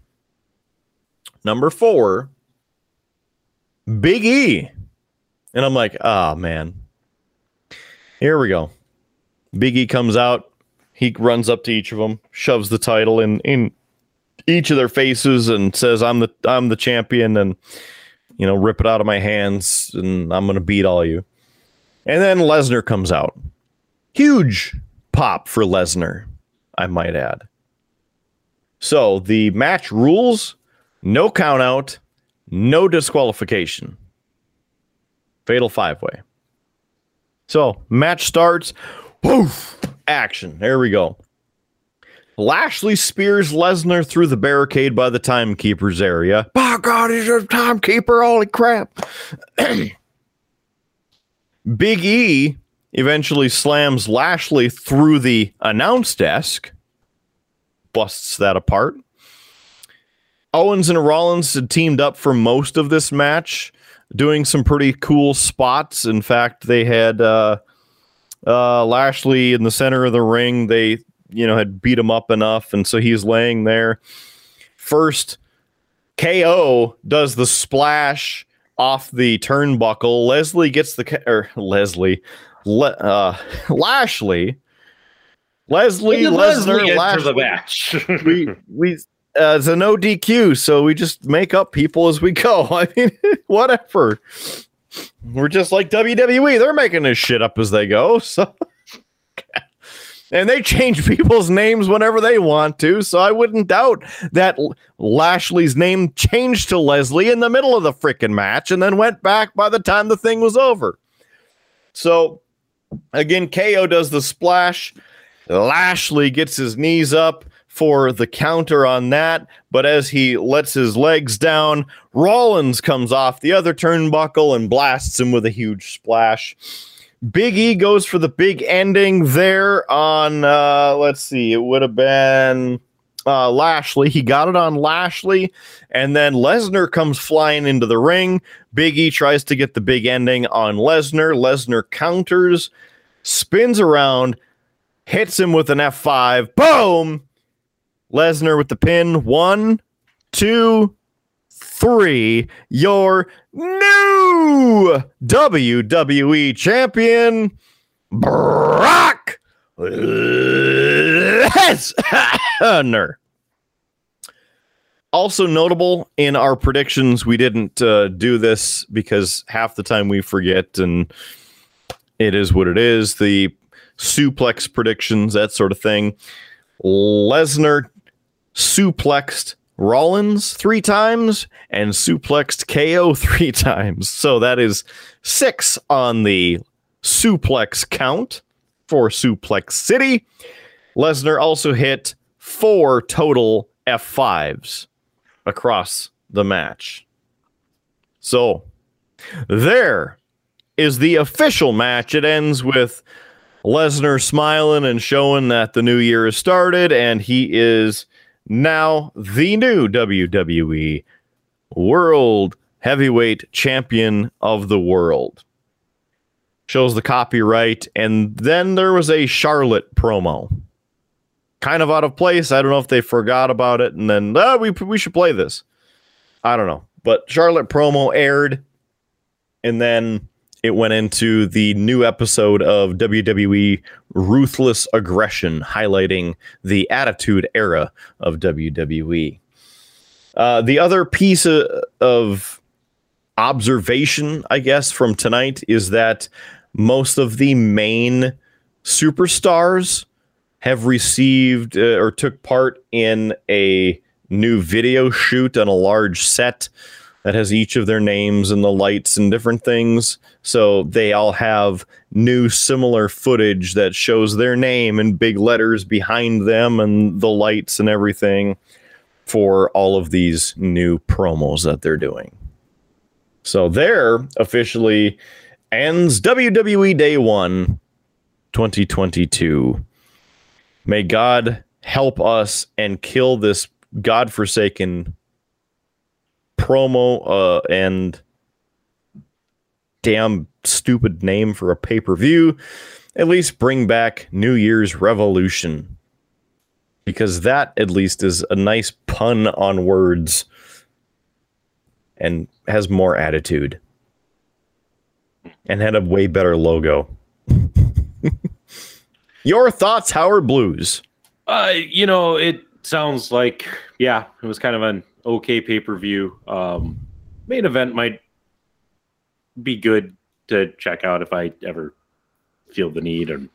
number four, Big E. And I'm like, oh man. Here we go. Big E comes out. He runs up to each of them, shoves the title in in each of their faces and says, "I'm the I'm the champion," and you know, rip it out of my hands, and I'm gonna beat all you. And then Lesnar comes out. Huge pop for Lesnar, I might add. So the match rules no count out, no disqualification. Fatal five way. So match starts. Woof! Action. There we go. Lashley spears Lesnar through the barricade by the timekeeper's area. By God, he's a timekeeper. Holy crap. Big E eventually slams Lashley through the announce desk, busts that apart. Owens and Rollins had teamed up for most of this match, doing some pretty cool spots. In fact, they had uh, uh, Lashley in the center of the ring. They, you know, had beat him up enough, and so he's laying there. First, KO does the splash off the turnbuckle. Leslie gets the or Leslie, Le, uh, Lashley, Leslie, Lesnar, Lashley.
the match.
we we uh, it's a no DQ, so we just make up people as we go. I mean, whatever. We're just like WWE; they're making this shit up as they go. So, and they change people's names whenever they want to. So I wouldn't doubt that Lashley's name changed to Leslie in the middle of the freaking match, and then went back by the time the thing was over. So, again, KO does the splash. Lashley gets his knees up for the counter on that, but as he lets his legs down, Rollins comes off the other turnbuckle and blasts him with a huge splash. Big E goes for the big ending there on, uh, let's see, it would have been uh, Lashley. He got it on Lashley, and then Lesnar comes flying into the ring. Big E tries to get the big ending on Lesnar. Lesnar counters, spins around, hits him with an F5. Boom! Lesnar with the pin. One, two, three. Your new WWE champion, Brock Lesnar. Also notable in our predictions, we didn't uh, do this because half the time we forget, and it is what it is. The suplex predictions, that sort of thing. Lesnar suplexed Rollins three times and suplexed KO three times. So that is six on the suplex count for Suplex City. Lesnar also hit four total F5s across the match. So there is the official match. It ends with Lesnar smiling and showing that the new year has started, and he is now the new WWE World Heavyweight Champion of the World. Shows the copyright, and then there was a Charlotte promo. Kind of out of place. I don't know if they forgot about it, and then ah, we we should play this. I don't know, but Charlotte promo aired, and then it went into the new episode of WWE Ruthless Aggression, highlighting the Attitude Era of WWE. Uh, the other piece of, of observation, I guess, from tonight is that most of the main superstars have received uh, or took part in a new video shoot on a large set that has each of their names and the lights and different things. So they all have new similar footage that shows their name in big letters behind them and the lights and everything for all of these new promos that they're doing. So there officially ends WWE Day 1 2022. May God help us and kill this godforsaken promo uh, and damn stupid name for a pay per view. At least bring back New Year's Revolution. Because that, at least, is a nice pun on words and has more attitude and had a way better logo. Your thoughts, Howard Blues?
Uh, you know, it sounds like yeah, it was kind of an okay pay per view. Um, main event might be good to check out if I ever feel the need and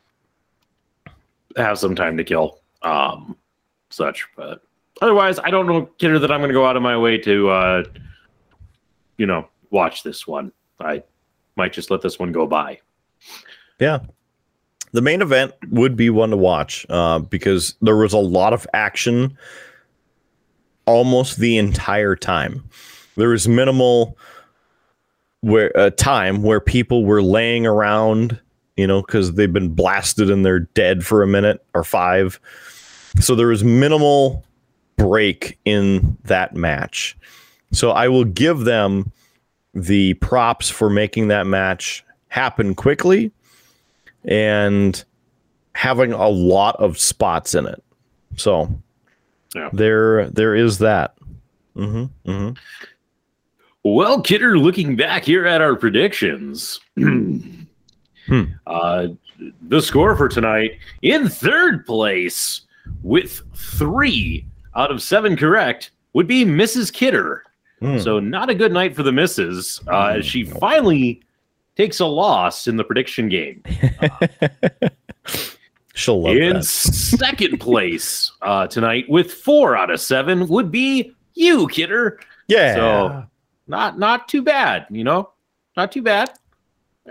have some time to kill, um, such. But otherwise, I don't know, Kidder, that I'm going to go out of my way to, uh, you know, watch this one. I might just let this one go by.
Yeah. The main event would be one to watch uh, because there was a lot of action almost the entire time. There was minimal where uh, time where people were laying around, you know, because they've been blasted and they're dead for a minute or five. So there was minimal break in that match. So I will give them the props for making that match happen quickly and having a lot of spots in it. So
Yeah.
there there is that. hmm hmm
Well, Kidder, looking back here at our predictions, uh, the score for tonight in third place with three out of seven correct would be Mrs. Kidder.
Hmm.
So, not a good night for the misses. Uh, as she finally takes a loss in the prediction game.
She'll love
in
that.
second place uh, tonight with four out of seven would be you, Kidder.
Yeah.
So not not too bad, you know, not too bad.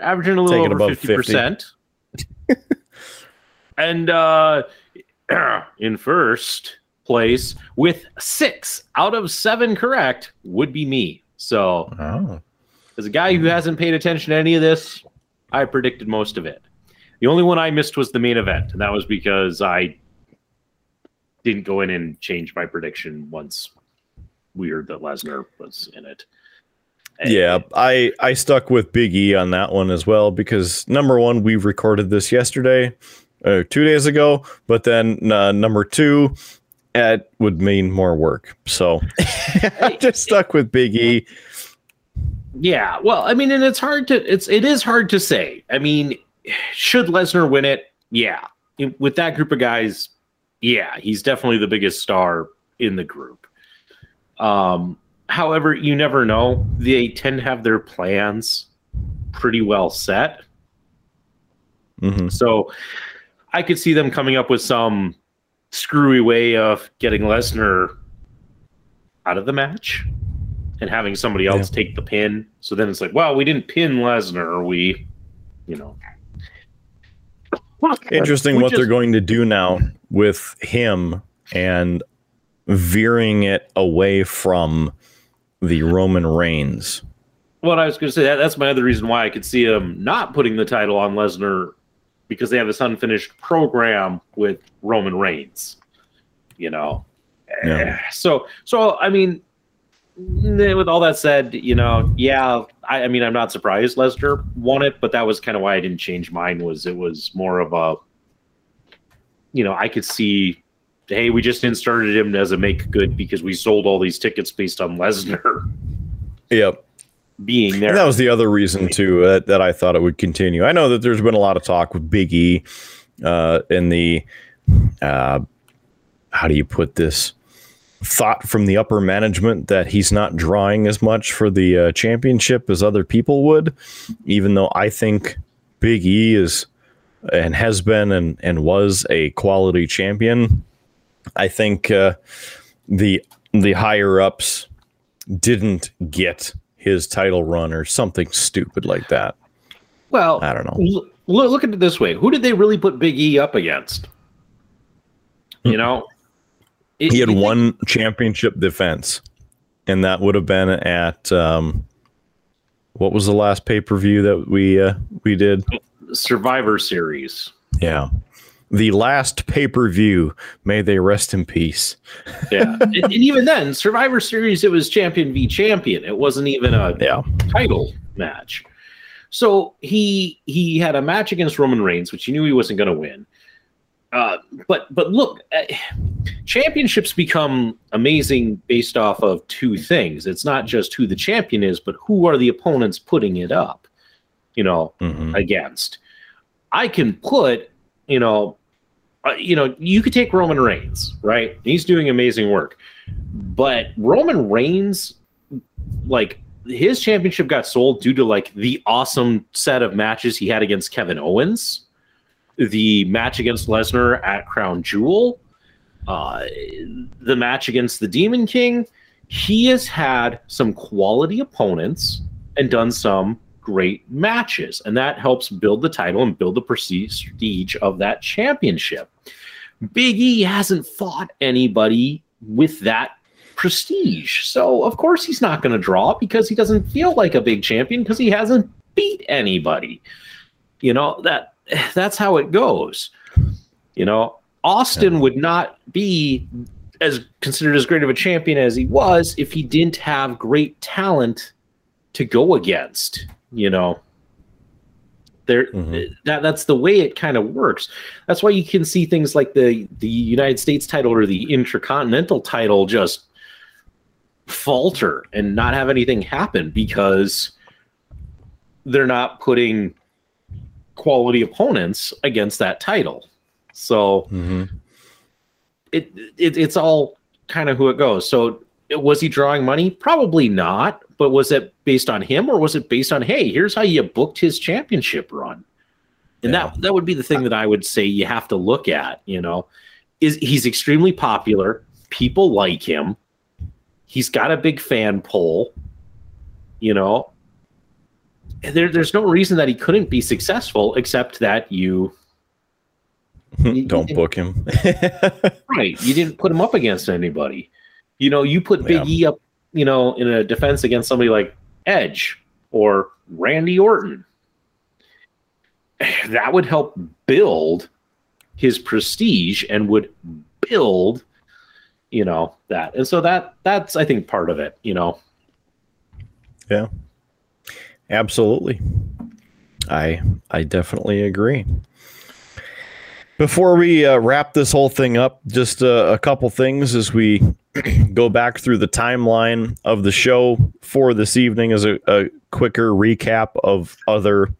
Averaging a little
Taking
over fifty percent. and uh, in first place with six out of seven correct would be me. So
Oh.
as a guy who hasn't paid attention to any of this, I predicted most of it. The only one I missed was the main event, and that was because I didn't go in and change my prediction once we heard that Lesnar was in it. And-
Yeah, I I stuck with Big E on that one as well because number one, we recorded this yesterday, uh, two days ago, but then uh, number two, it would mean more work. So I just stuck with Big E.
Yeah, well, I mean, and it's hard to it's it is hard to say. I mean, should Lesnar win it? Yeah, with that group of guys, yeah, he's definitely the biggest star in the group. Um, however, you never know. They tend to have their plans pretty well set,
Mhm.
so I could see them coming up with some screwy way of getting Lesnar out of the match and having somebody else take the pin. So then it's like, well, we didn't pin Lesnar, we, you know.
Interesting
We
what they're going to do now with him and veering it away from the Roman Reigns.
What I was going to say, that, that's my other reason why I could see him not putting the title on Lesnar because they have this unfinished program with Roman Reigns. You know,
Yeah.
Eh, so so I mean, with all that said, you know, yeah, I, I mean, I'm not surprised Lesnar won it, but that was kind of why I didn't change mine. Was it was more of a, you know, I could see, hey, we just inserted him as a make good because we sold all these tickets based on Lesnar
Yep.
being there.
And that was the other reason too that, that I thought it would continue. I know that there's been a lot of talk with Big E uh, in the uh, how do you put this thought from the upper management that he's not drawing as much for the uh, championship as other people would, even though I think Big E is and has been and and was a quality champion. I think uh, the the higher ups didn't get his title run or something stupid like that.
well,
I don't know.
L- look, look at it this way: Who did they really put Big E up against? You know, It-
He had
you think-
one championship defense, and that would have been at um, what was the last pay per view that we uh, we did?
Survivor Series.
Yeah, the last pay per view. May they rest in peace.
Yeah, and, and even then, Survivor Series, it was champion v champion. It wasn't even a
Yeah,
title match. So he he had a match against Roman Reigns, which he knew he wasn't going to win. Uh, but but look, uh, championships become amazing based off of two things. It's not just who the champion is, but who are the opponents putting it up. You know,
Mhm.
against. I can put, you know, uh, you know, you could take Roman Reigns, right? He's doing amazing work, but Roman Reigns, like his championship got sold due to like the awesome set of matches he had against Kevin Owens. The match against Lesnar at Crown Jewel, uh, the match against the Demon King, he has had some quality opponents and done some great matches, and that helps build the title and build the prestige of that championship. Big E hasn't fought anybody with that prestige. So, of course, he's not going to draw because he doesn't feel like a big champion because he hasn't beat anybody. You know, that that's how it goes. You know, Austin yeah. would not be as considered as great of a champion as he was if he didn't have great talent to go against, you know there mm-hmm. that that's the way it kind of works that's why you can see things like the the united states title or the intercontinental title just falter and not have anything happen because they're not putting quality opponents against that title. So mm-hmm. it, it it's all kind of who it goes. So was he drawing money? Probably not but was it based on him or was it based on hey here's how you booked his championship run. And yeah. that that would be the thing that i would say you have to look at you know is he's extremely popular. People like him. He's got a big fan poll you know there, there's no reason that he couldn't be successful except that you hmm,
don't book him
right you didn't put him up against anybody you know you put big yeah. e up you know, in a defense against somebody like Edge or Randy Orton. That would help build his prestige and would build, you know, that. And so that that's I think part of it, you know.
Yeah. Absolutely. I I definitely agree. Before we uh, wrap this whole thing up, just uh, a couple things as we go back through the timeline of the show for this evening as a, a quicker recap of other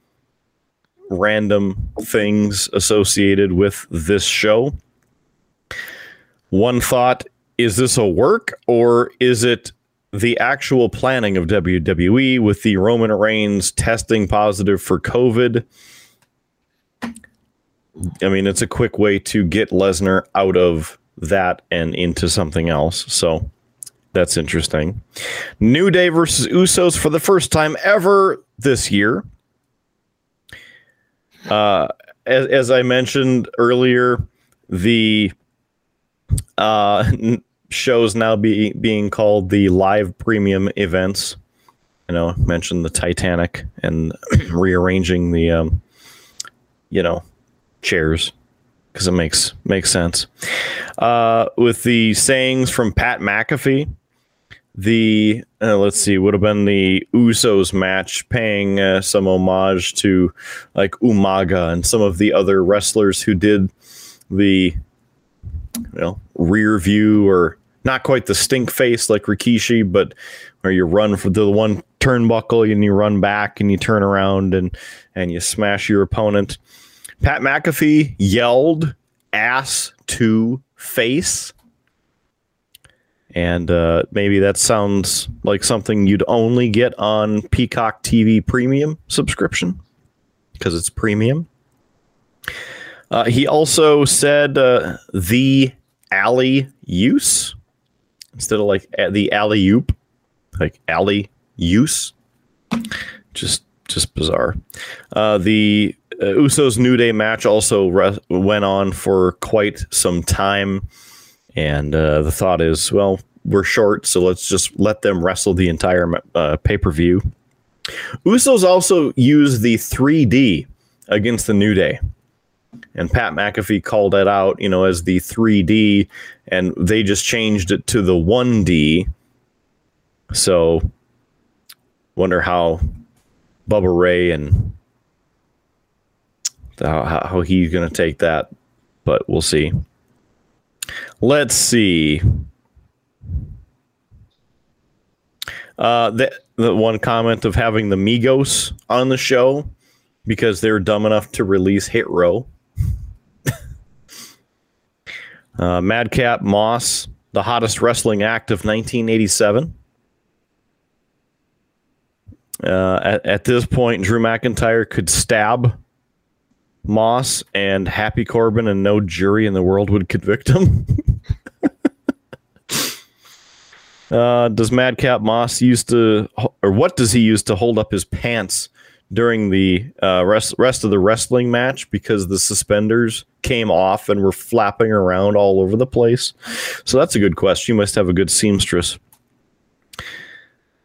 random things associated with this show. One thought is this a work or is it the actual planning of WWE with the Roman Reigns testing positive for COVID? I mean, it's a quick way to get Lesnar out of that and into something else. So that's interesting. New Day versus Usos for the first time ever this year. Uh, as, as I mentioned earlier, the uh, shows now be, being called the live premium events. You know, mentioned the Titanic and rearranging the, um, you know, chairs because it makes makes sense. Uh, with the sayings from Pat McAfee, the uh, let's see, would have been the Usos match, paying uh, some homage to like Umaga and some of the other wrestlers who did the you know rear view or not quite the stink face like Rikishi, but where you run for the one turnbuckle and you run back and you turn around and and you smash your opponent. Pat McAfee yelled ass to face. And uh, maybe that sounds like something you'd only get on Peacock TV Premium subscription because it's premium. Uh, he also said uh, the alley use instead of like the alley oop, like alley use. Just just bizarre. Uh, the uh, Usos New Day match also re- went on for quite some time, and uh, the thought is, well, we're short, so let's just let them wrestle the entire uh, pay per view. Usos also used the 3D against the New Day. And Pat McAfee called it out, you know, as the 3D, and they just changed it to the 1D. So, wonder how Bubba Ray and how, how he's going to take that, but we'll see. Let's see. Uh, the, the one comment of having the Migos on the show because they're dumb enough to release Hit Row. Uh, Madcap Moss, the hottest wrestling act of 1987. Uh, at, at this point, Drew McIntyre could stab Moss and Happy Corbin, and no jury in the world would convict him. uh, does Madcap Moss used to, or what does he use to hold up his pants during the uh, rest rest of the wrestling match because the suspenders came off and were flapping around all over the place? So that's a good question. You must have a good seamstress.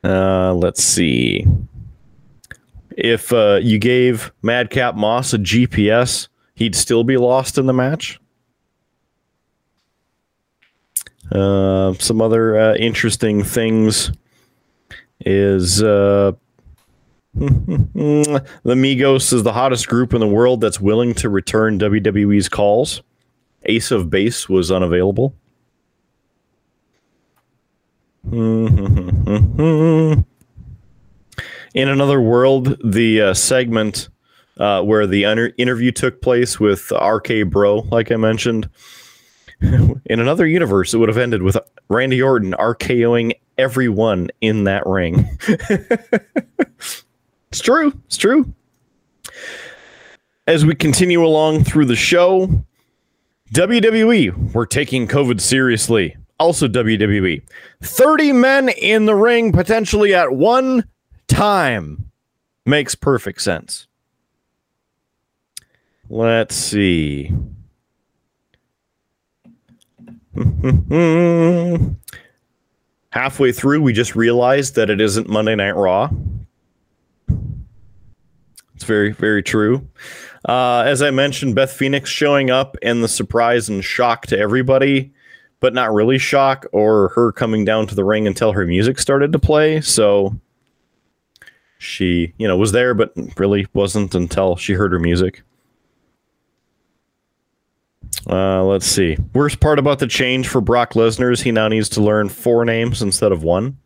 Uh, let's see. If uh, you gave Madcap Moss a GPS, he'd still be lost in the match. Uh, some other uh, interesting things is uh, the Migos is the hottest group in the world that's willing to return WWE's calls. Ace of Base was unavailable. In another world, the uh, segment uh, where the interview took place with RK Bro, like I mentioned, in another universe, it would have ended with Randy Orton RKOing everyone in that ring. it's true. It's true. As we continue along through the show, WWE, we're taking COVID seriously also WWE. 30 men in the ring potentially at one time makes perfect sense. Let's see. Halfway through, we just realized that it isn't Monday Night Raw. Very, very true. Uh, as I mentioned, Beth Phoenix showing up and the surprise and shock to everybody but not really shock or her coming down to the ring until her music started to play. So she, you know, was there, but really wasn't until she heard her music. Uh, let's see. Worst part about the change for Brock Lesnar is he now needs to learn four names instead of one.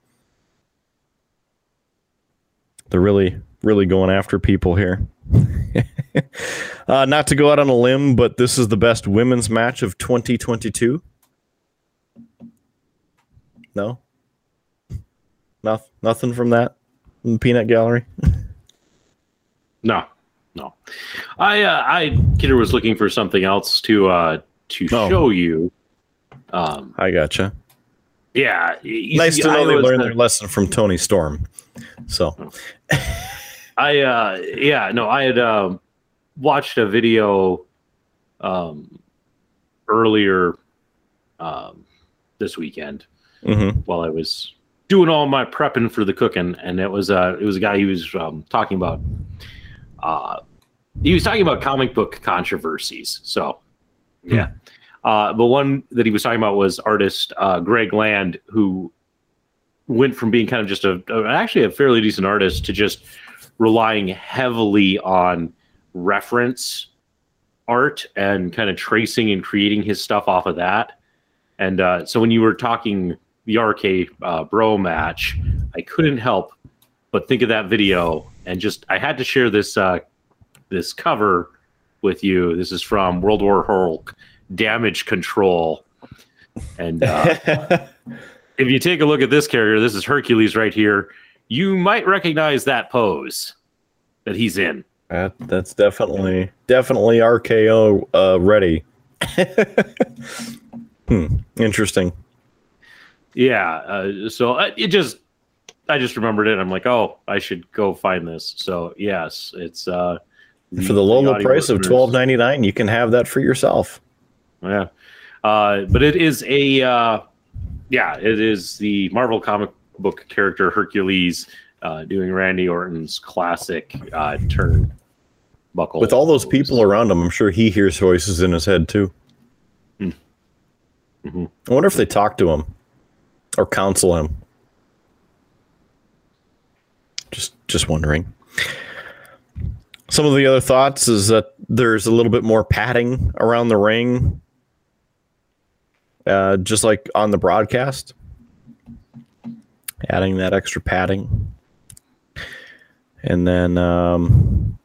They're really, really going after people here. uh, not to go out on a limb, but this is the best women's match of 2022. No. Nothing. Nothing from that peanut gallery.
no, no. I uh, I Kidder was looking for something else to uh to oh. show you.
Um, I gotcha.
Yeah,
nice see, to know I they learned their lesson from Toni Storm. So,
I uh yeah no I had uh, watched a video um earlier um this weekend mm-hmm. while I was doing all my prepping for the cooking, and it was uh, it was a guy who was um, talking about uh, he was talking about comic book controversies. So yeah, hmm. uh, but one that he was talking about was artist uh, Greg Land, who went from being kind of just a, a actually a fairly decent artist to just relying heavily on reference art and kind of tracing and creating his stuff off of that. And uh, so when you were talking the RK uh, Bro match, I couldn't help but think of that video and just I had to share this uh, this cover with you. This is from World War Hulk Damage Control, and uh, if you take a look at this character, this is Hercules right here. You might recognize that pose that he's in.
That, that's definitely definitely RKO uh, ready. hmm, interesting.
Yeah. Uh, so it just, I just remembered it. I'm like, oh, I should go find this. So yes, it's uh,
for the low low price of twelve ninety nine. You can have that for yourself.
Yeah, uh, but it is a uh, yeah, it is the Marvel comic book character Hercules uh, doing Randy Orton's classic uh, turn buckle.
With all those people around him, I'm sure he hears voices in his head too. Hmm. Mm-hmm. I wonder if they talk to him or counsel him. Just just wondering. Some of the other thoughts is that there's a little bit more padding around the ring, uh, just like on the broadcast. Adding that extra padding, and then, um,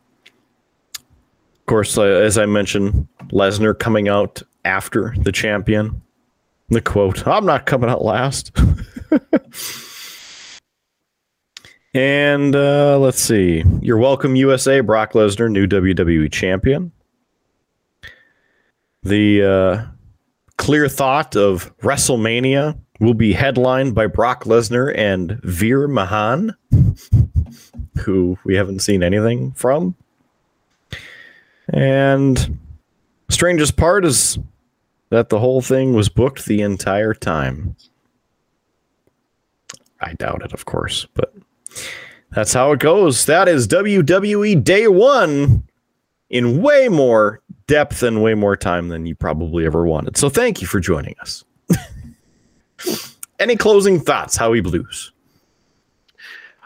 of course, uh, as I mentioned, Lesnar coming out after the champion the quote, I'm not coming out last. and uh, let's see. You're welcome, USA. Brock Lesnar, new WWE champion. The uh, clear thought of WrestleMania will be headlined by Brock Lesnar and Veer Mahaan, who we haven't seen anything from. And strangest part is that the whole thing was booked the entire time. I doubt it, of course, but that's how it goes. That is WWE Day One in way more depth and way more time than you probably ever wanted. So thank you for joining us. Any closing thoughts, Howie Blues?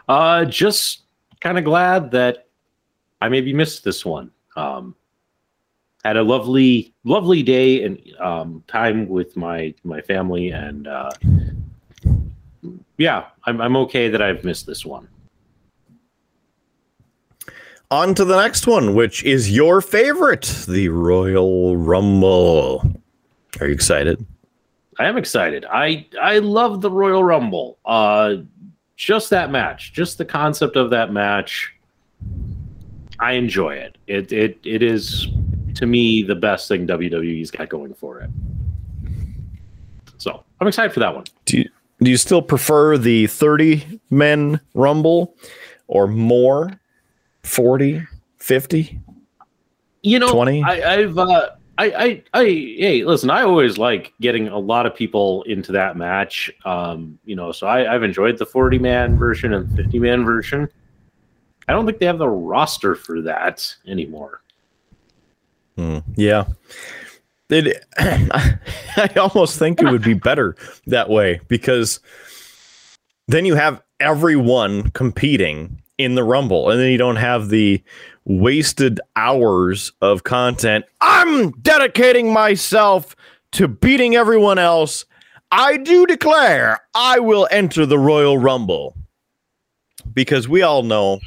Uh, just kind of glad that I maybe missed this one. Um, had a lovely, lovely day and um, time with my my family, and uh, yeah, I'm I'm okay that I've missed this one.
On to the next one, which is your favorite, the Royal Rumble. Are you excited?
I am excited. I I love the Royal Rumble. Uh, just that match, just the concept of that match. I enjoy it. It it it is to me the best thing WWE's got going for it. So I'm excited for that one.
Do you, do you still prefer the 30 men Rumble or more? 40, 50?
You know,
20?
I, I've uh, I, I, I, hey, listen, I always like getting a lot of people into that match. Um, you know, so I, I've enjoyed the 40 man version and 50 man version. I don't think they have the roster for that anymore.
Hmm, yeah. It, I almost think it would be better that way because then you have everyone competing in the Rumble, and then you don't have the wasted hours of content. I'm dedicating myself to beating everyone else. I do declare I will enter the Royal Rumble because we all know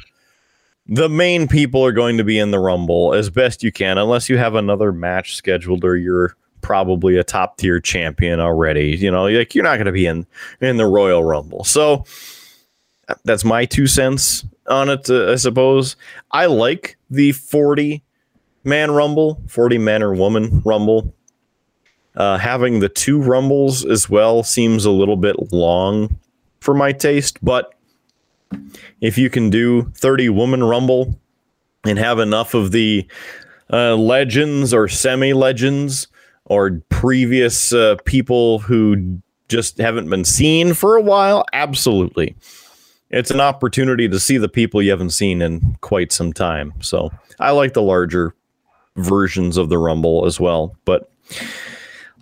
the main people are going to be in the Rumble as best you can, unless you have another match scheduled or you're probably a top tier champion already. You know, like you're not going to be in in the Royal Rumble. So that's my two cents on it, uh, I suppose. I like the 40 man Rumble, 40 man or woman Rumble. Uh, having the two Rumbles as well seems a little bit long for my taste, but if you can do 30 woman Rumble and have enough of the uh, legends or semi legends or previous uh, people who just haven't been seen for a while, absolutely it's an opportunity to see the people you haven't seen in quite some time. So I like the larger versions of the Rumble as well. But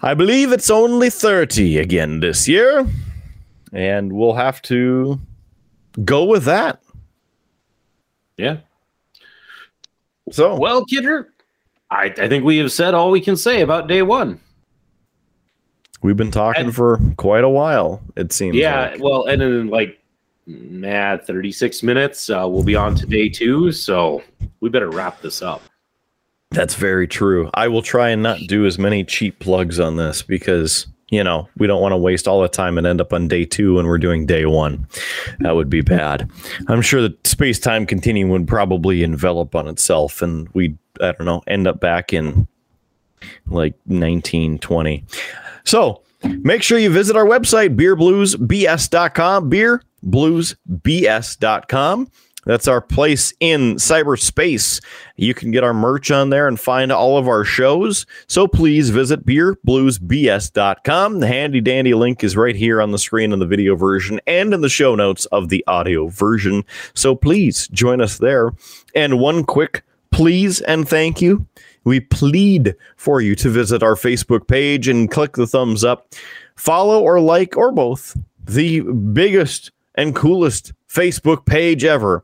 I believe it's only 30 again this year. And we'll have to go with that.
Yeah.
So,
Well, Kidder, I, I think we have said all we can say about day one.
we've been talking
And-
for quite a while, it seems.
Yeah,
like.
well, and in like nah, 36 minutes, uh, we'll be on to day two. So we better wrap this up.
That's very true. I will try and not do as many cheap plugs on this because, you know, we don't want to waste all the time and end up on day two when we're doing day one. That would be bad. I'm sure that space time continuum would probably envelop on itself and we'd, I don't know, end up back in like 1920. So make sure you visit our website, beerbluesbs.com, beerbluesbs.com. That's our place in cyberspace. You can get our merch on there and find all of our shows. So please visit beerbluesbs.com. The handy dandy link is right here on the screen in the video version and in the show notes of the audio version. So please join us there. And one quick please and thank you. We plead for you to visit our Facebook page and click the thumbs up, follow or like or both the biggest and coolest Facebook page ever.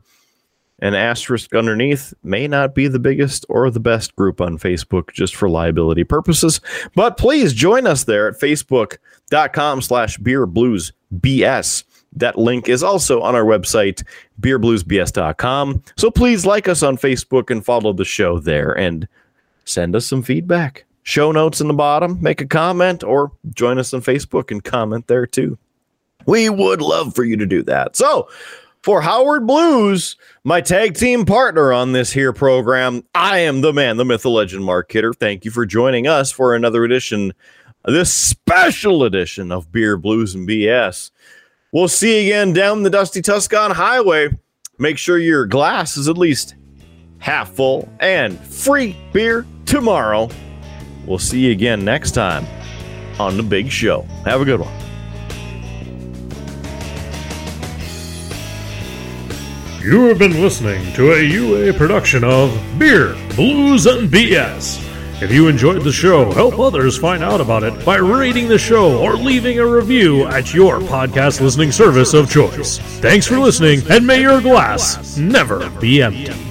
An asterisk underneath may not be the biggest or the best group on Facebook just for liability purposes, but please join us there at facebook.com slash beer blues BS. That link is also on our website, beerbluesbs.com. So please like us on Facebook and follow the show there and send us some feedback. Show notes in the bottom, make a comment, or join us on Facebook and comment there too. We would love for you to do that. So, For Howard Blues, my tag team partner on this here program, I am the man, the myth, the legend, Mark Kidder. Thank you for joining us for another edition, this special edition of Beer, Blues, and BS. We'll see you again down the dusty Tuscan Highway. Make sure your glass is at least half full and free beer tomorrow. We'll see you again next time on the big show. Have a good one.
You have been listening to a UA production of Beer, Blues, and BS. If you enjoyed the show, help others find out about it by rating the show or leaving a review at your podcast listening service of choice. Thanks for listening, and may your glass never be empty.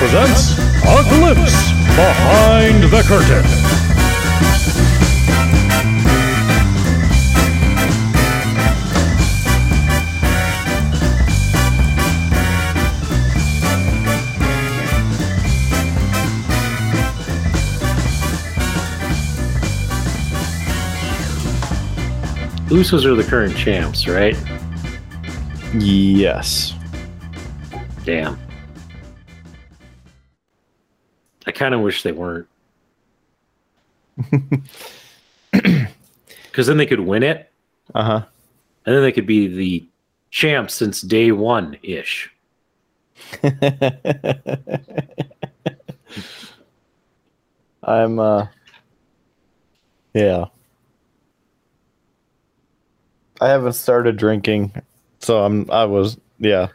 Presents A Glimpse Behind the Curtain.
Usos are the current champs, right?
Yes.
Damn. I kind of wish they weren't. Because then they could win it,
Uh huh.
and then they could be the champ since day one ish.
I'm uh yeah. I haven't started drinking, so I'm I was yeah.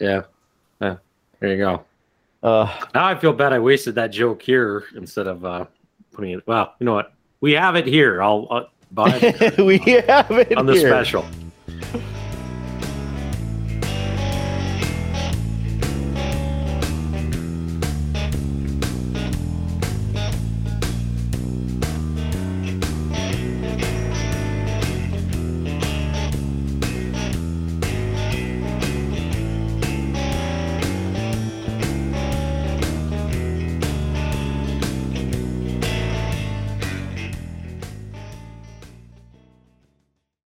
Yeah. Yeah. There you go.
Uh
Now I feel bad I wasted that joke here instead of uh, putting it. Well, you know what? We have it here. I'll uh, buy it
we have it
on the
here.
special.